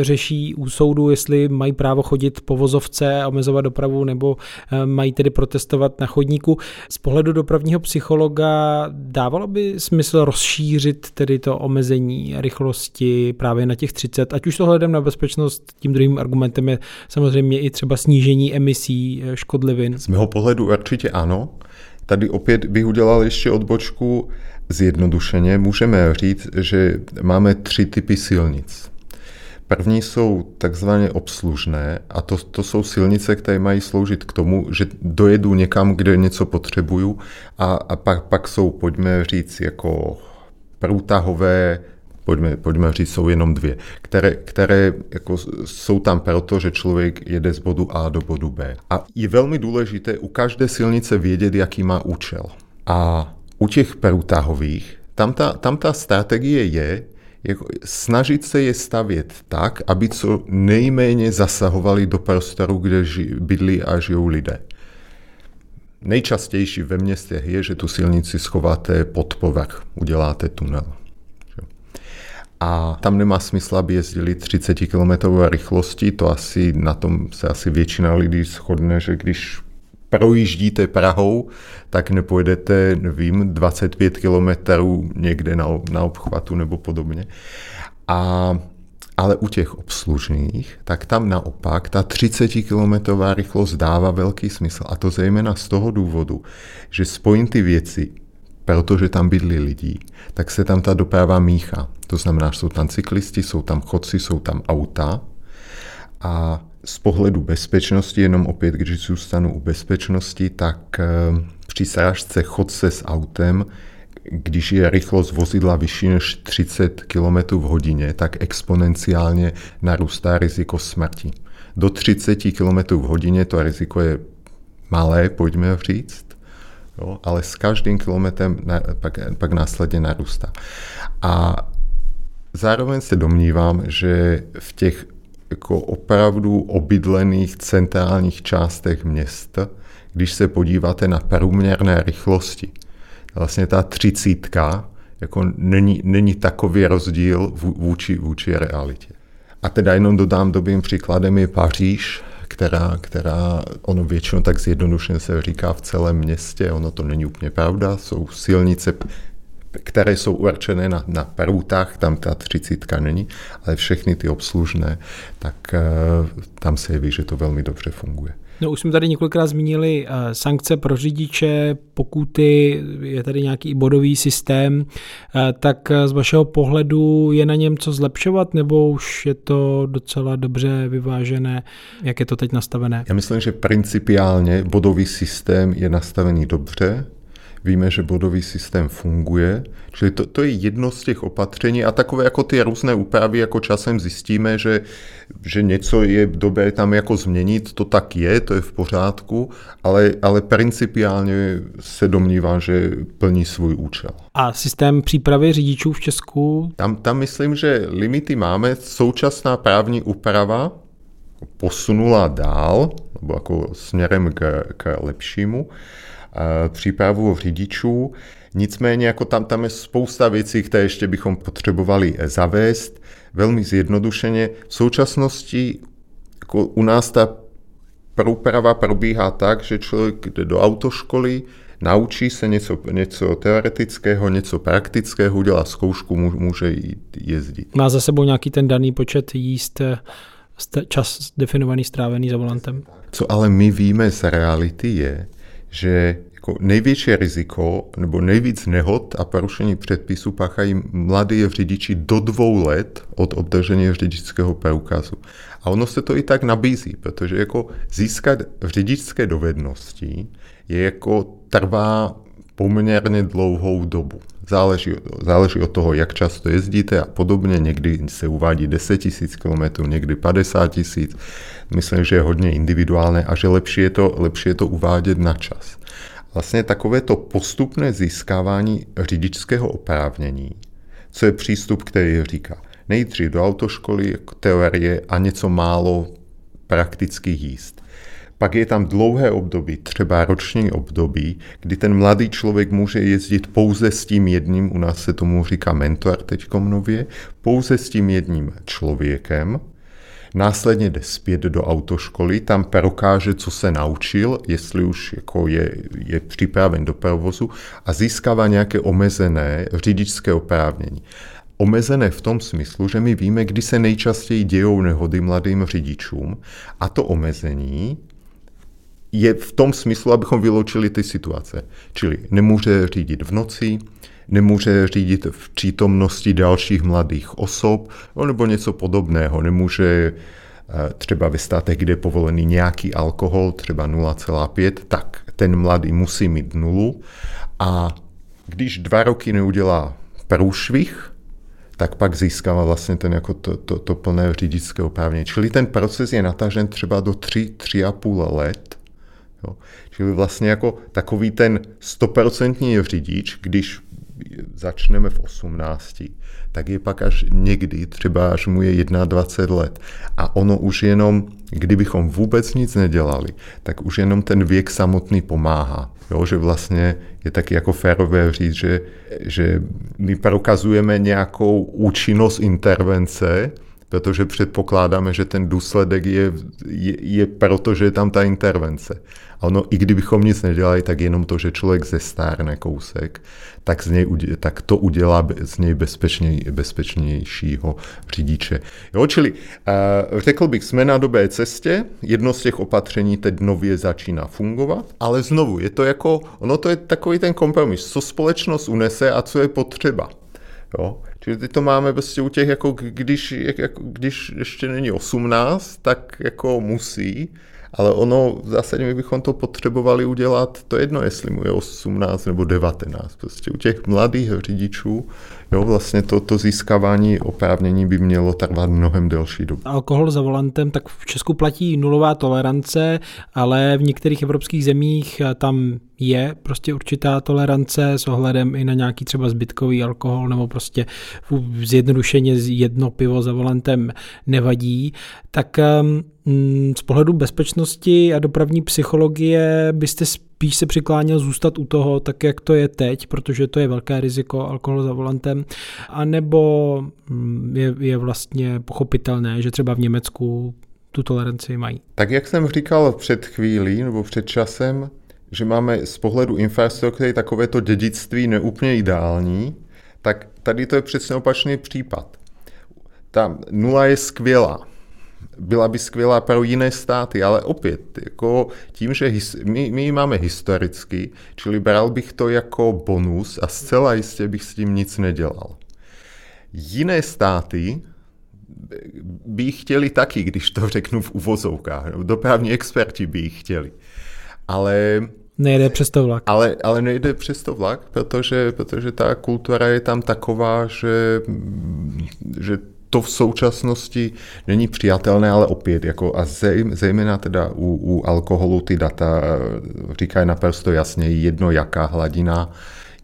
Speaker 1: řeší u soudu, jestli mají právo chodit po vozovce a omezovat dopravu, nebo mají tedy protestovat na chodníku. Z pohledu dopravního psychologa dávalo by smysl rozšířit tedy to omezení rychlosti právě na těch 30, ať už to hledem na bezpečnost, tím druhým argumentem je samozřejmě i třeba snížení emisí eh, škodlivin.
Speaker 2: Z mého pohledu určitě ano. Tady opět bych udělal ještě odbočku zjednodušeně. Můžeme říct, že máme tři typy silnic. První jsou takzvaně obslužné a to, to jsou silnice, které mají sloužit k tomu, že dojedu někam, kde něco potřebuju a, a pak, pak jsou, pojďme říct, jako průtahové, pojďme, pojďme říct, jsou jenom dvě, které, které jako jsou tam proto, že člověk jede z bodu A do bodu B. A je velmi důležité u každé silnice vědět, jaký má účel. A u těch průtahových, tam ta, tam ta strategie je, jako snažit se je stavět tak, aby co nejméně zasahovali do prostoru, kde ži, bydlí a žijou lidé. Nejčastější ve městech je, že tu silnici schováte pod povrch, uděláte tunel. A tam nemá smysl, aby jezdili 30 km rychlosti, to asi na tom se asi většina lidí shodne, že když projíždíte Prahou, tak nepojedete, nevím, 25 kilometrů někde na, na obchvatu nebo podobně. A, ale u těch obslužných, tak tam naopak ta 30-kilometrová rychlost dává velký smysl. A to zejména z toho důvodu, že spojím ty věci, protože tam bydlí lidi, tak se tam ta doprava míchá. To znamená, že jsou tam cyklisti, jsou tam chodci, jsou tam auta a z pohledu bezpečnosti, jenom opět, když zůstanu u bezpečnosti, tak eh, při srážce chodce s autem když je rychlost vozidla vyšší než 30 km v hodině, tak exponenciálně narůstá riziko smrti. Do 30 km v hodině to riziko je malé, pojďme říct, jo, ale s každým kilometrem na, pak, pak následně narůstá. A zároveň se domnívám, že v těch jako opravdu obydlených centrálních částech měst, když se podíváte na průměrné rychlosti, vlastně ta třicítka jako není, není takový rozdíl vůči, vůči realitě. A teda jenom dodám dobrým příkladem je Paříž, která, která, ono většinou tak zjednodušeně se říká v celém městě, ono to není úplně pravda, jsou silnice, které jsou určené na, na perutách, tam ta třicítka není, ale všechny ty obslužné, tak uh, tam se jeví, že to velmi dobře funguje.
Speaker 1: No už jsme tady několikrát zmínili uh, sankce pro řidiče, pokuty, je tady nějaký bodový systém, uh, tak z vašeho pohledu je na něm co zlepšovat, nebo už je to docela dobře vyvážené, jak je to teď nastavené?
Speaker 2: Já myslím, že principiálně bodový systém je nastavený dobře, Víme, že bodový systém funguje, čili to, to je jedno z těch opatření a takové jako ty různé úpravy, jako časem zjistíme, že, že něco je dobré tam jako změnit, to tak je, to je v pořádku, ale, ale principiálně se domnívám, že plní svůj účel.
Speaker 1: A systém přípravy řidičů v Česku?
Speaker 2: Tam, tam myslím, že limity máme. Současná právní úprava posunula dál, nebo jako směrem k, k lepšímu přípravu řidičů. Nicméně jako tam, tam je spousta věcí, které ještě bychom potřebovali zavést. Velmi zjednodušeně. V současnosti jako u nás ta průprava probíhá tak, že člověk jde do autoškoly, naučí se něco, něco teoretického, něco praktického, udělá zkoušku, může jít jezdit.
Speaker 1: Má za sebou nějaký ten daný počet jíst, eh, čas definovaný, strávený za volantem?
Speaker 2: Co ale my víme z reality je, že jako největší riziko nebo nejvíc nehod a porušení předpisů páchají mladí řidiči do dvou let od obdržení řidičského preukazu. A ono se to i tak nabízí, protože jako získat řidičské dovednosti je jako trvá poměrně dlouhou dobu. Záleží, záleží od toho, jak často jezdíte a podobně. Někdy se uvádí 10 000 km, někdy 50 000. Myslím, že je hodně individuálné a že lepší je to, lepší je to uvádět na čas. Vlastně takové to postupné získávání řidičského oprávnění, co je přístup, který říká nejdřív do autoškoly, teorie a něco málo praktických jíst. Pak je tam dlouhé období, třeba roční období, kdy ten mladý člověk může jezdit pouze s tím jedním, u nás se tomu říká mentor teď nově, pouze s tím jedním člověkem, Následně jde zpět do autoškoly, tam prokáže, co se naučil, jestli už jako je, je připraven do provozu a získává nějaké omezené řidičské oprávnění. Omezené v tom smyslu, že my víme, kdy se nejčastěji dějou nehody mladým řidičům a to omezení je v tom smyslu, abychom vyloučili ty situace. Čili nemůže řídit v noci, nemůže řídit v přítomnosti dalších mladých osob nebo něco podobného. Nemůže eh, třeba ve státech, kde je povolený nějaký alkohol, třeba 0,5, tak ten mladý musí mít nulu. A když dva roky neudělá průšvih, tak pak získává vlastně ten jako to, to, to plné řidičské oprávnění. Čili ten proces je natažen třeba do 3, 3,5 let. Jo. Čili vlastně jako takový ten stoprocentní řidič, když začneme v 18, tak je pak až někdy, třeba až mu je 21 let. A ono už jenom, kdybychom vůbec nic nedělali, tak už jenom ten věk samotný pomáhá. Jo, že vlastně je taky jako férové říct, že, že my prokazujeme nějakou účinnost intervence protože předpokládáme, že ten důsledek je, je, je proto, že je tam ta intervence. A ono, i kdybychom nic nedělali, tak jenom to, že člověk zestárne kousek, tak, z něj, tak to udělá z něj bezpečněj, bezpečnějšího řidiče. Jo, čili řekl bych, jsme na dobré cestě, jedno z těch opatření teď nově začíná fungovat, ale znovu, je to jako, ono to je takový ten kompromis, co společnost unese a co je potřeba. Jo? Čili teď to máme prostě u těch, jako když, jako, když ještě není 18, tak jako musí, ale ono v zásadě my bychom to potřebovali udělat, to jedno, jestli mu je 18 nebo 19. Prostě u těch mladých řidičů, jo, vlastně to, to získávání oprávnění by mělo trvat mnohem delší dobu.
Speaker 1: Alkohol za volantem, tak v Česku platí nulová tolerance, ale v některých evropských zemích tam je prostě určitá tolerance s ohledem i na nějaký třeba zbytkový alkohol nebo prostě zjednodušeně jedno pivo za volantem nevadí, tak mm, z pohledu bezpečnosti a dopravní psychologie byste spíš se přikláněl zůstat u toho, tak jak to je teď, protože to je velké riziko alkohol za volantem, anebo mm, je, je vlastně pochopitelné, že třeba v Německu tu toleranci mají.
Speaker 2: Tak jak jsem říkal před chvílí nebo před časem, že máme z pohledu infrastruktury takovéto dědictví neúplně ideální, tak tady to je přesně opačný případ. Ta nula je skvělá. Byla by skvělá pro jiné státy, ale opět, jako tím, že his, my, my ji máme historicky, čili bral bych to jako bonus a zcela jistě bych s tím nic nedělal. Jiné státy by ji chtěli taky, když to řeknu v uvozovkách. Dopravní experti by ji chtěli. Ale
Speaker 1: Nejde přes to vlak.
Speaker 2: Ale, ale nejde přes to vlak, protože, protože ta kultura je tam taková, že, že to v současnosti není přijatelné, ale opět, jako a zejména teda u, u alkoholu ty data říkají naprosto jasně jedno, jaká hladina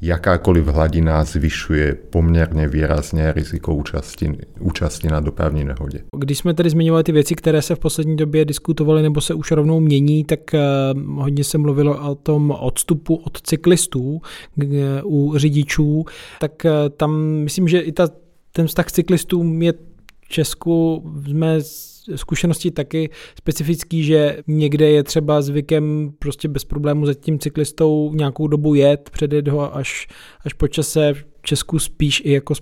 Speaker 2: jakákoliv hladina zvyšuje poměrně výrazně riziko účasti, účasti na dopravní nehodě.
Speaker 1: Když jsme tedy zmiňovali ty věci, které se v poslední době diskutovaly nebo se už rovnou mění, tak uh, hodně se mluvilo o tom odstupu od cyklistů uh, u řidičů, tak tam myslím, že i ta, ten vztah k cyklistům je v Česku jsme zkušenosti taky specifický, že někde je třeba zvykem prostě bez problému za tím cyklistou nějakou dobu jet, předjet ho až, až po čase. V Česku spíš i jako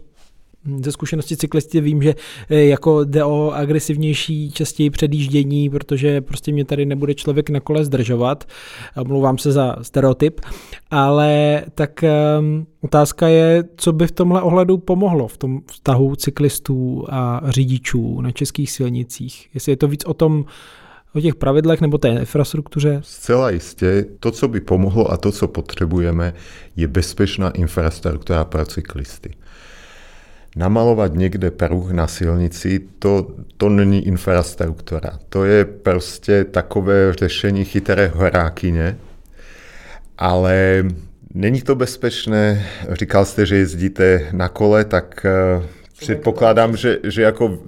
Speaker 1: ze zkušenosti cyklisty vím, že eh, jako jde o agresivnější častěji předjíždění, protože prostě mě tady nebude člověk na kole zdržovat. Mluvám se za stereotyp, ale tak um, otázka je, co by v tomhle ohledu pomohlo v tom vztahu cyklistů a řidičů na českých silnicích. Jestli je to víc o tom, o těch pravidlech nebo té infrastruktuře?
Speaker 2: Zcela jistě. To, co by pomohlo a to, co potřebujeme, je bezpečná infrastruktura pro cyklisty namalovat někde pruh na silnici, to, to není infrastruktura. To je prostě takové řešení chytré horákyně, ale není to bezpečné. Říkal jste, že jezdíte na kole, tak eh, Předpokládám, že, že jako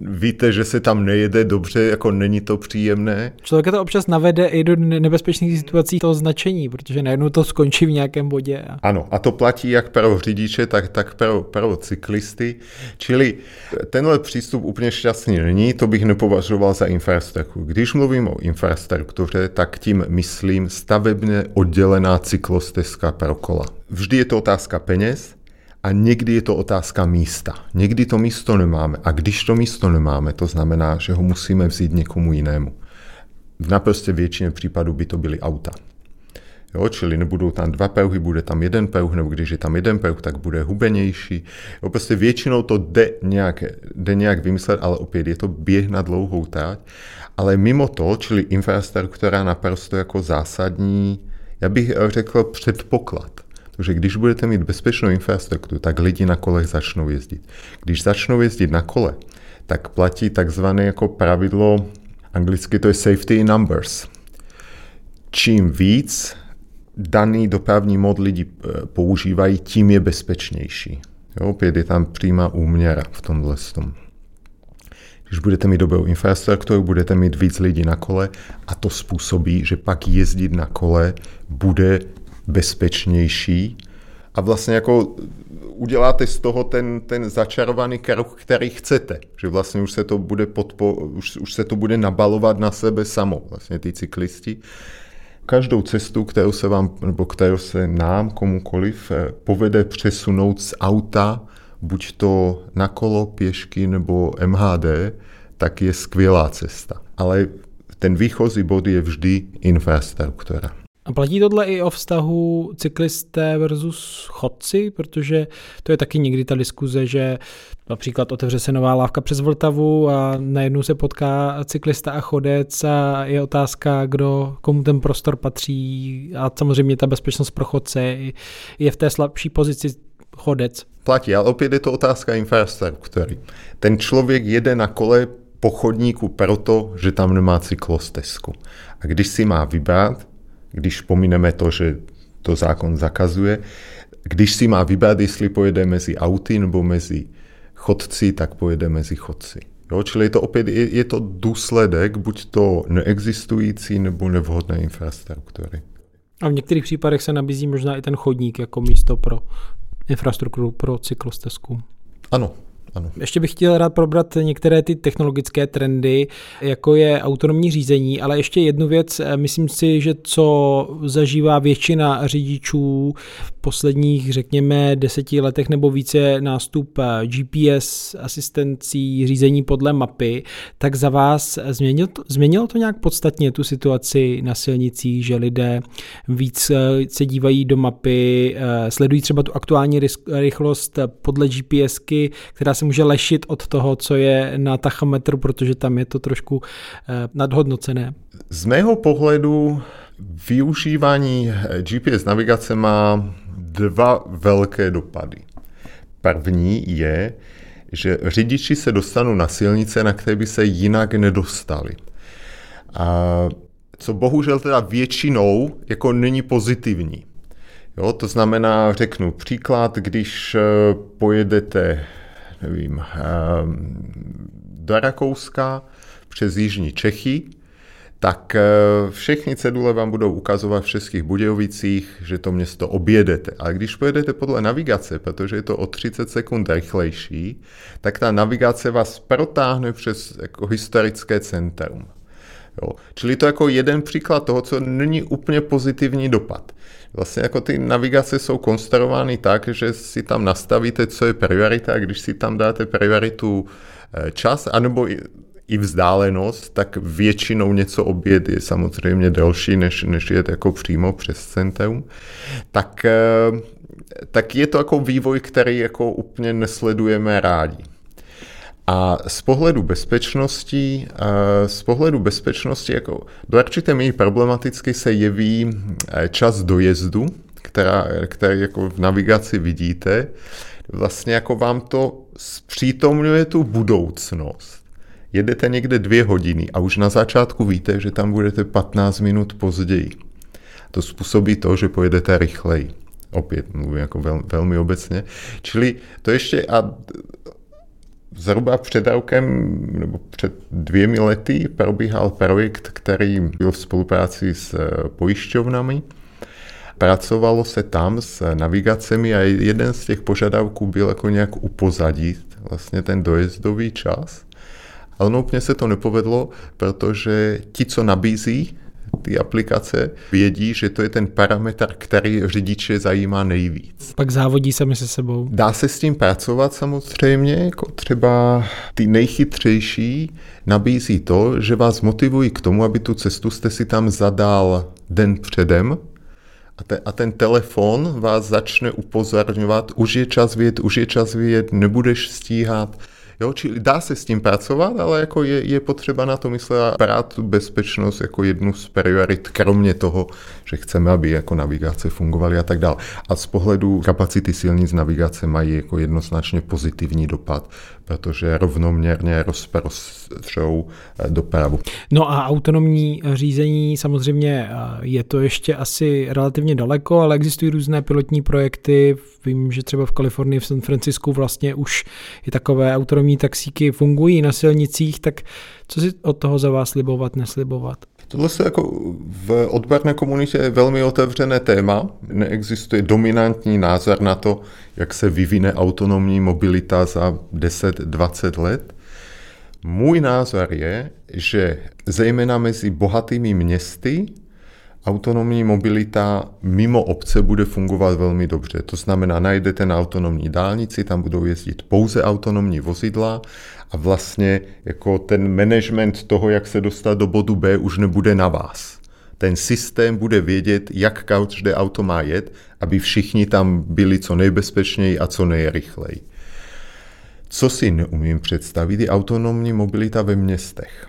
Speaker 2: víte, že se tam nejede dobře, jako není to příjemné.
Speaker 1: Člověka to občas navede i do nebezpečných situací toho značení, protože najednou to skončí v nějakém bodě.
Speaker 2: Ano, a to platí jak pro řidiče, tak, tak pro, pro cyklisty. Čili tenhle přístup úplně šťastný není, to bych nepovažoval za infrastrukturu. Když mluvím o infrastruktuře, tak tím myslím stavebně oddělená cyklostezka pro kola. Vždy je to otázka peněz, a někdy je to otázka místa. Někdy to místo nemáme. A když to místo nemáme, to znamená, že ho musíme vzít někomu jinému. V naprostě většině případů by to byly auta. Jo, čili nebudou tam dva pruhy, bude tam jeden pruh, nebo když je tam jeden pruh, tak bude hubenější. Jo, prostě většinou to jde nějak, jde nějak vymyslet, ale opět je to běh na dlouhou trať. Ale mimo to, čili infrastruktura naprosto jako zásadní, já bych řekl předpoklad že když budete mít bezpečnou infrastrukturu, tak lidi na kolech začnou jezdit. Když začnou jezdit na kole, tak platí takzvané jako pravidlo, anglicky to je safety in numbers. Čím víc daný dopravní mod lidi eh, používají, tím je bezpečnější. Jo, opět je tam přímá úměra v tomhle tom. Když budete mít dobrou infrastrukturu, budete mít víc lidí na kole a to způsobí, že pak jezdit na kole bude bezpečnější a vlastně jako uděláte z toho ten, ten začarovaný kruh, který chcete. Že vlastně už se to bude, podpo, už, už se to bude nabalovat na sebe samo, vlastně ty cyklisti. Každou cestu, kterou se vám, nebo kterou se nám, komukoliv, eh, povede přesunout z auta, buď to na kolo, pěšky nebo MHD, tak je skvělá cesta. Ale ten výchozí bod je vždy infrastruktura.
Speaker 1: Platí tohle i o vztahu cyklisté versus chodci, protože to je taky někdy ta diskuze, že například otevře se nová lávka přes Vltavu a najednou se potká cyklista a chodec a je otázka, kdo, komu ten prostor patří a samozřejmě ta bezpečnost pro chodce je v té slabší pozici chodec.
Speaker 2: Platí, ale opět je to otázka infrastruktury. Ten člověk jede na kole po chodníku proto, že tam nemá cyklostezku. A když si má vybrat, když pomineme to, že to zákon zakazuje, když si má vybrat, jestli pojede mezi auty nebo mezi chodci, tak pojede mezi chodci. Jo, čili je to opět je, je to důsledek buď to neexistující nebo nevhodné infrastruktury.
Speaker 1: A v některých případech se nabízí možná i ten chodník jako místo pro infrastrukturu pro cyklostezku.
Speaker 2: Ano, ano.
Speaker 1: Ještě bych chtěl rád probrat některé ty technologické trendy, jako je autonomní řízení, ale ještě jednu věc, myslím si, že co zažívá většina řidičů v posledních, řekněme, deseti letech nebo více nástup GPS asistencí řízení podle mapy, tak za vás změnilo to, změnilo to nějak podstatně tu situaci na silnicích, že lidé víc se dívají do mapy, sledují třeba tu aktuální rychlost podle GPSky, která se se může lešit od toho, co je na tachometru, protože tam je to trošku eh, nadhodnocené.
Speaker 2: Z mého pohledu využívání eh, GPS navigace má dva velké dopady. První je, že řidiči se dostanou na silnice, na které by se jinak nedostali. A co bohužel teda většinou jako není pozitivní. Jo, to znamená, řeknu příklad, když eh, pojedete nevím, ehm, do Rakouska přes Jižní Čechy, tak eh, všechny cedule vám budou ukazovat v Českých Budějovicích, že to město objedete. Ale když pojedete podle navigace, protože je to o 30 sekund rychlejší, tak ta navigace vás protáhne přes jako historické centrum. Jo. Čili to jako jeden příklad toho, co není úplně pozitivní dopad. Vlastně jako ty navigace jsou konstruovány tak, že si tam nastavíte, co je priorita a když si tam dáte prioritu eh, čas, anebo i vzdálenost, tak většinou něco oběd je samozřejmě delší, než, než je jako přímo přes centrum. Tak, eh, tak je to jako vývoj, který jako úplně nesledujeme rádi. A z pohledu bezpečnosti, z pohledu bezpečnosti jako do určité míry problematicky se jeví e, čas dojezdu, která, který jako v navigaci vidíte. Vlastně jako vám to zpřítomňuje tu budoucnost. Jedete někde dvě hodiny a už na začátku víte, že tam budete 15 minut později. To způsobí to, že pojedete rychleji. Opět mluvím jako vel, velmi obecně. Čili to ještě a Zhruba před rokem nebo před dvěmi lety probíhal projekt, který byl v spolupráci s eh, pojišťovnami. Pracovalo se tam s navigacemi a jeden z těch požadavků byl jako nějak upozadit vlastně ten dojezdový čas. Ale úplně se to nepovedlo, protože ti, co nabízí ty aplikace vědí, že to je ten parametr, který řidiče zajímá nejvíc.
Speaker 1: Pak závodí sami se sebou.
Speaker 2: Dá se s tím pracovat samozřejmě, jako třeba ty nejchytřejší nabízí to, že vás motivují k tomu, aby tu cestu jste si tam zadal den předem, a, te, a ten telefon vás začne upozorňovat, už je čas vyjet, už je čas vyjet, nebudeš stíhat, Jo, čili dá se s tím pracovat, ale jako je, je potřeba na to myslet a brát tu bezpečnost jako jednu z priorit, kromě toho, že chceme, aby jako navigace fungovaly a tak dále. A z pohledu kapacity silnic navigace mají jako jednoznačně pozitivní dopad, protože rovnoměrně rozprostřou eh, dopravu.
Speaker 1: No a autonomní řízení samozřejmě eh, je to ještě asi relativně daleko, ale existují různé pilotní projekty. Vím, že třeba v Kalifornii, v San Francisku vlastně už i takové autonomní taxíky fungují na silnicích, tak co si od toho za vás slibovat, neslibovat?
Speaker 2: Tohle je jako v odborné komunitě velmi otevřené téma. Neexistuje dominantní názor na to, jak se vyvine autonomní mobilita za 10-20 let. Můj názor je, že zejména mezi bohatými městy autonomní mobilita mimo obce bude fungovat velmi dobře. To znamená, najdete na autonomní dálnici, tam budou jezdit pouze autonomní vozidla a vlastně jako ten management toho, jak se dostat do bodu B, už nebude na vás. Ten systém bude vědět, jak každé auto má jet, aby všichni tam byli co nejbezpečněji a co nejrychleji. Co si neumím představit, je autonomní mobilita ve městech.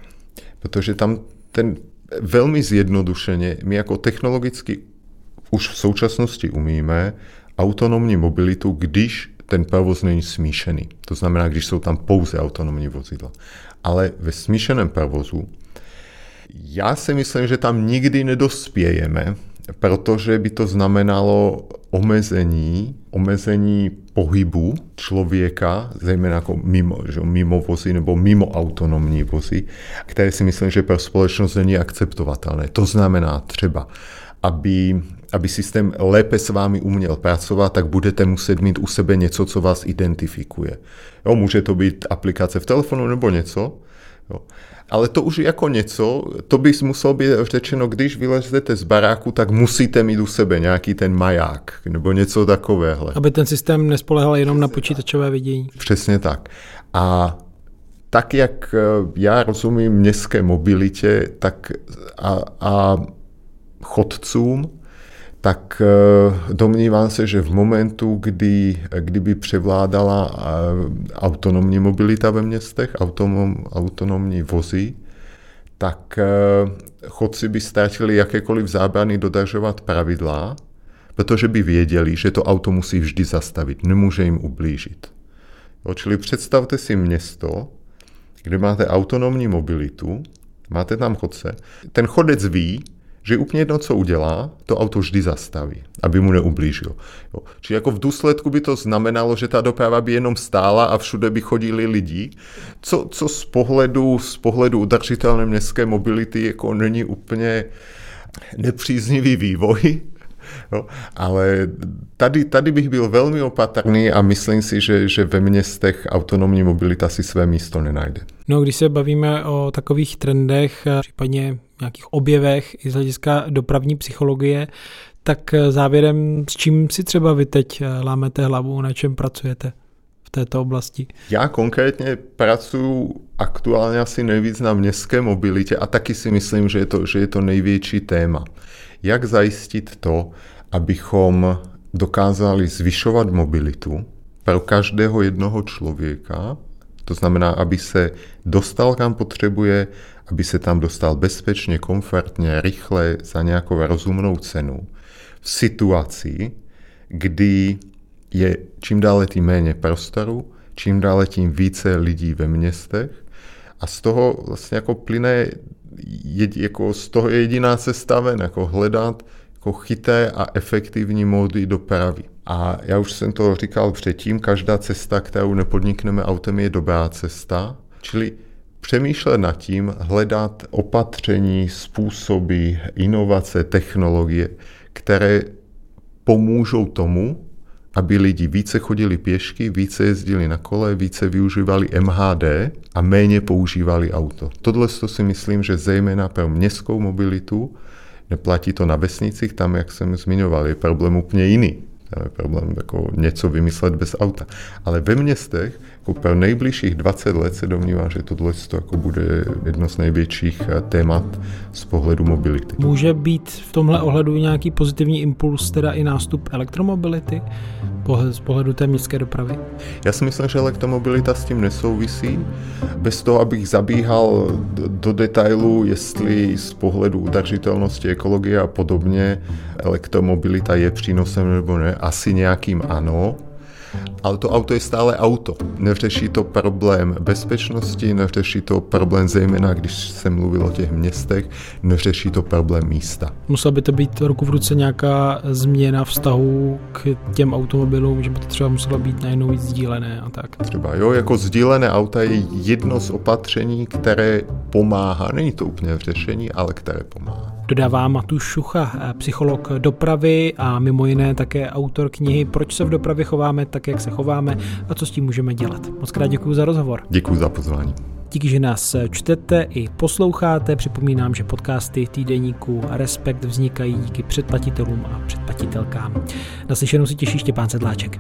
Speaker 2: Protože tam ten velmi zjednodušeně, my jako technologicky už v současnosti umíme autonomní mobilitu, když ten provoz není smíšený. To znamená, když jsou tam pouze autonomní vozidla. Ale ve smíšeném provozu já si myslím, že tam nikdy nedospějeme, protože by to znamenalo omezení, omezení pohybu člověka, zejména jako mimo, že mimo vozy nebo mimo autonomní vozy, které si myslím, že pro společnost není akceptovatelné. To znamená třeba, aby, aby systém lépe s vámi uměl pracovat, tak budete muset mít u sebe něco, co vás identifikuje. Jo, může to být aplikace v telefonu nebo něco, jo. Ale to už je jako něco, to by muselo být řečeno, když vylezete z baráku, tak musíte mít u sebe nějaký ten maják nebo něco takového.
Speaker 1: Aby ten systém nespolehal jenom na počítačové vidění.
Speaker 2: Přesně tak. A tak, jak eh, já rozumím městské mobilitě tak a, a chodcům, tak eh, domnívám se, že v momentu, kdy, kdyby převládala eh, autonomní mobilita ve městech, autonom, autonomní vozy, tak eh, chodci by ztratili jakékoliv zábrany dodržovat pravidla, protože by věděli, že to auto musí vždy zastavit, nemůže jim ublížit. Jo, čili představte si město, kde máte autonomní mobilitu, máte tam chodce, ten chodec ví, že úplně jedno, co udělá, to auto vždy zastaví, aby mu neublížil. Jo. Čiže jako v důsledku by to znamenalo, že ta doprava by jenom stála a všude by chodili lidi, co, co z pohledu, z pohledu udržitelné městské mobility jako není úplně nepříznivý vývoj, Jo, ale tady, tady bych byl velmi opatrný a myslím si, že, že ve městech autonomní mobilita si své místo nenajde.
Speaker 1: No, když se bavíme o takových trendech, případně nějakých objevech i z hlediska dopravní psychologie, tak závěrem, s čím si třeba vy teď lámete hlavu, na čem pracujete? v této oblasti?
Speaker 2: Já konkrétně pracuji aktuálně asi nejvíc na městské mobilitě a taky si myslím, že je to, že je to největší téma jak zajistit to, abychom dokázali zvyšovat mobilitu pro každého jednoho člověka, to znamená, aby se dostal kam potřebuje, aby se tam dostal bezpečně, komfortně, rychle, za nějakou rozumnou cenu, v situaci, kdy je čím dále tím méně prostoru, čím dále tím více lidí ve městech a z toho vlastně jako plyne jed, jako z toho je jediná cesta ven, jako hledat jako chyté a efektivní módy dopravy. A já už jsem to říkal předtím, každá cesta, kterou nepodnikneme autem, je dobrá cesta. Čili přemýšlet nad tím, hledat opatření, způsoby, inovace, technologie, které pomůžou tomu, aby lidi více chodili pěšky, více jezdili na kole, více využívali MHD a méně používali auto. Tohle si myslím, že zejména pro městskou mobilitu, neplatí to na vesnicích, tam, jak jsem zmiňoval, je problém úplně jiný. Tam je problém jako něco vymyslet bez auta. Ale ve městech jako nejbližších 20 let se domnívám, že tohle jako bude jedno z největších eh, témat z pohledu mobility.
Speaker 1: Může být v tomhle ohledu nějaký pozitivní impuls, teda i nástup elektromobility z pohledu té městské dopravy?
Speaker 2: Já si myslím, že elektromobilita s tím nesouvisí. Bez toho, abych zabíhal do detailu, jestli z pohledu udržitelnosti, ekologie a podobně elektromobilita je přínosem nebo ne, asi nějakým ano ale to auto je stále auto. Neřeší to problém bezpečnosti, neřeší to problém zejména, když se mluvilo o těch městech, neřeší to problém místa.
Speaker 1: Musela by to být ruku v ruce nějaká změna vztahu k těm automobilům, že by to třeba muselo být najednou víc sdílené a tak.
Speaker 2: Třeba jo, jako sdílené auta je jedno z opatření, které pomáhá. Není to úplně řešení, ale které pomáhá.
Speaker 1: Dodává Matuš Šucha, psycholog dopravy a mimo jiné také autor knihy Proč se v dopravě chováme tak, jak se chováme a co s tím můžeme dělat. Moc krát děkuji za rozhovor.
Speaker 2: Děkuji za pozvání.
Speaker 1: Díky, že nás čtete i posloucháte. Připomínám, že podcasty týdeníku Respekt vznikají díky předplatitelům a předplatitelkám. Naslyšenou si těší Štěpán Sedláček.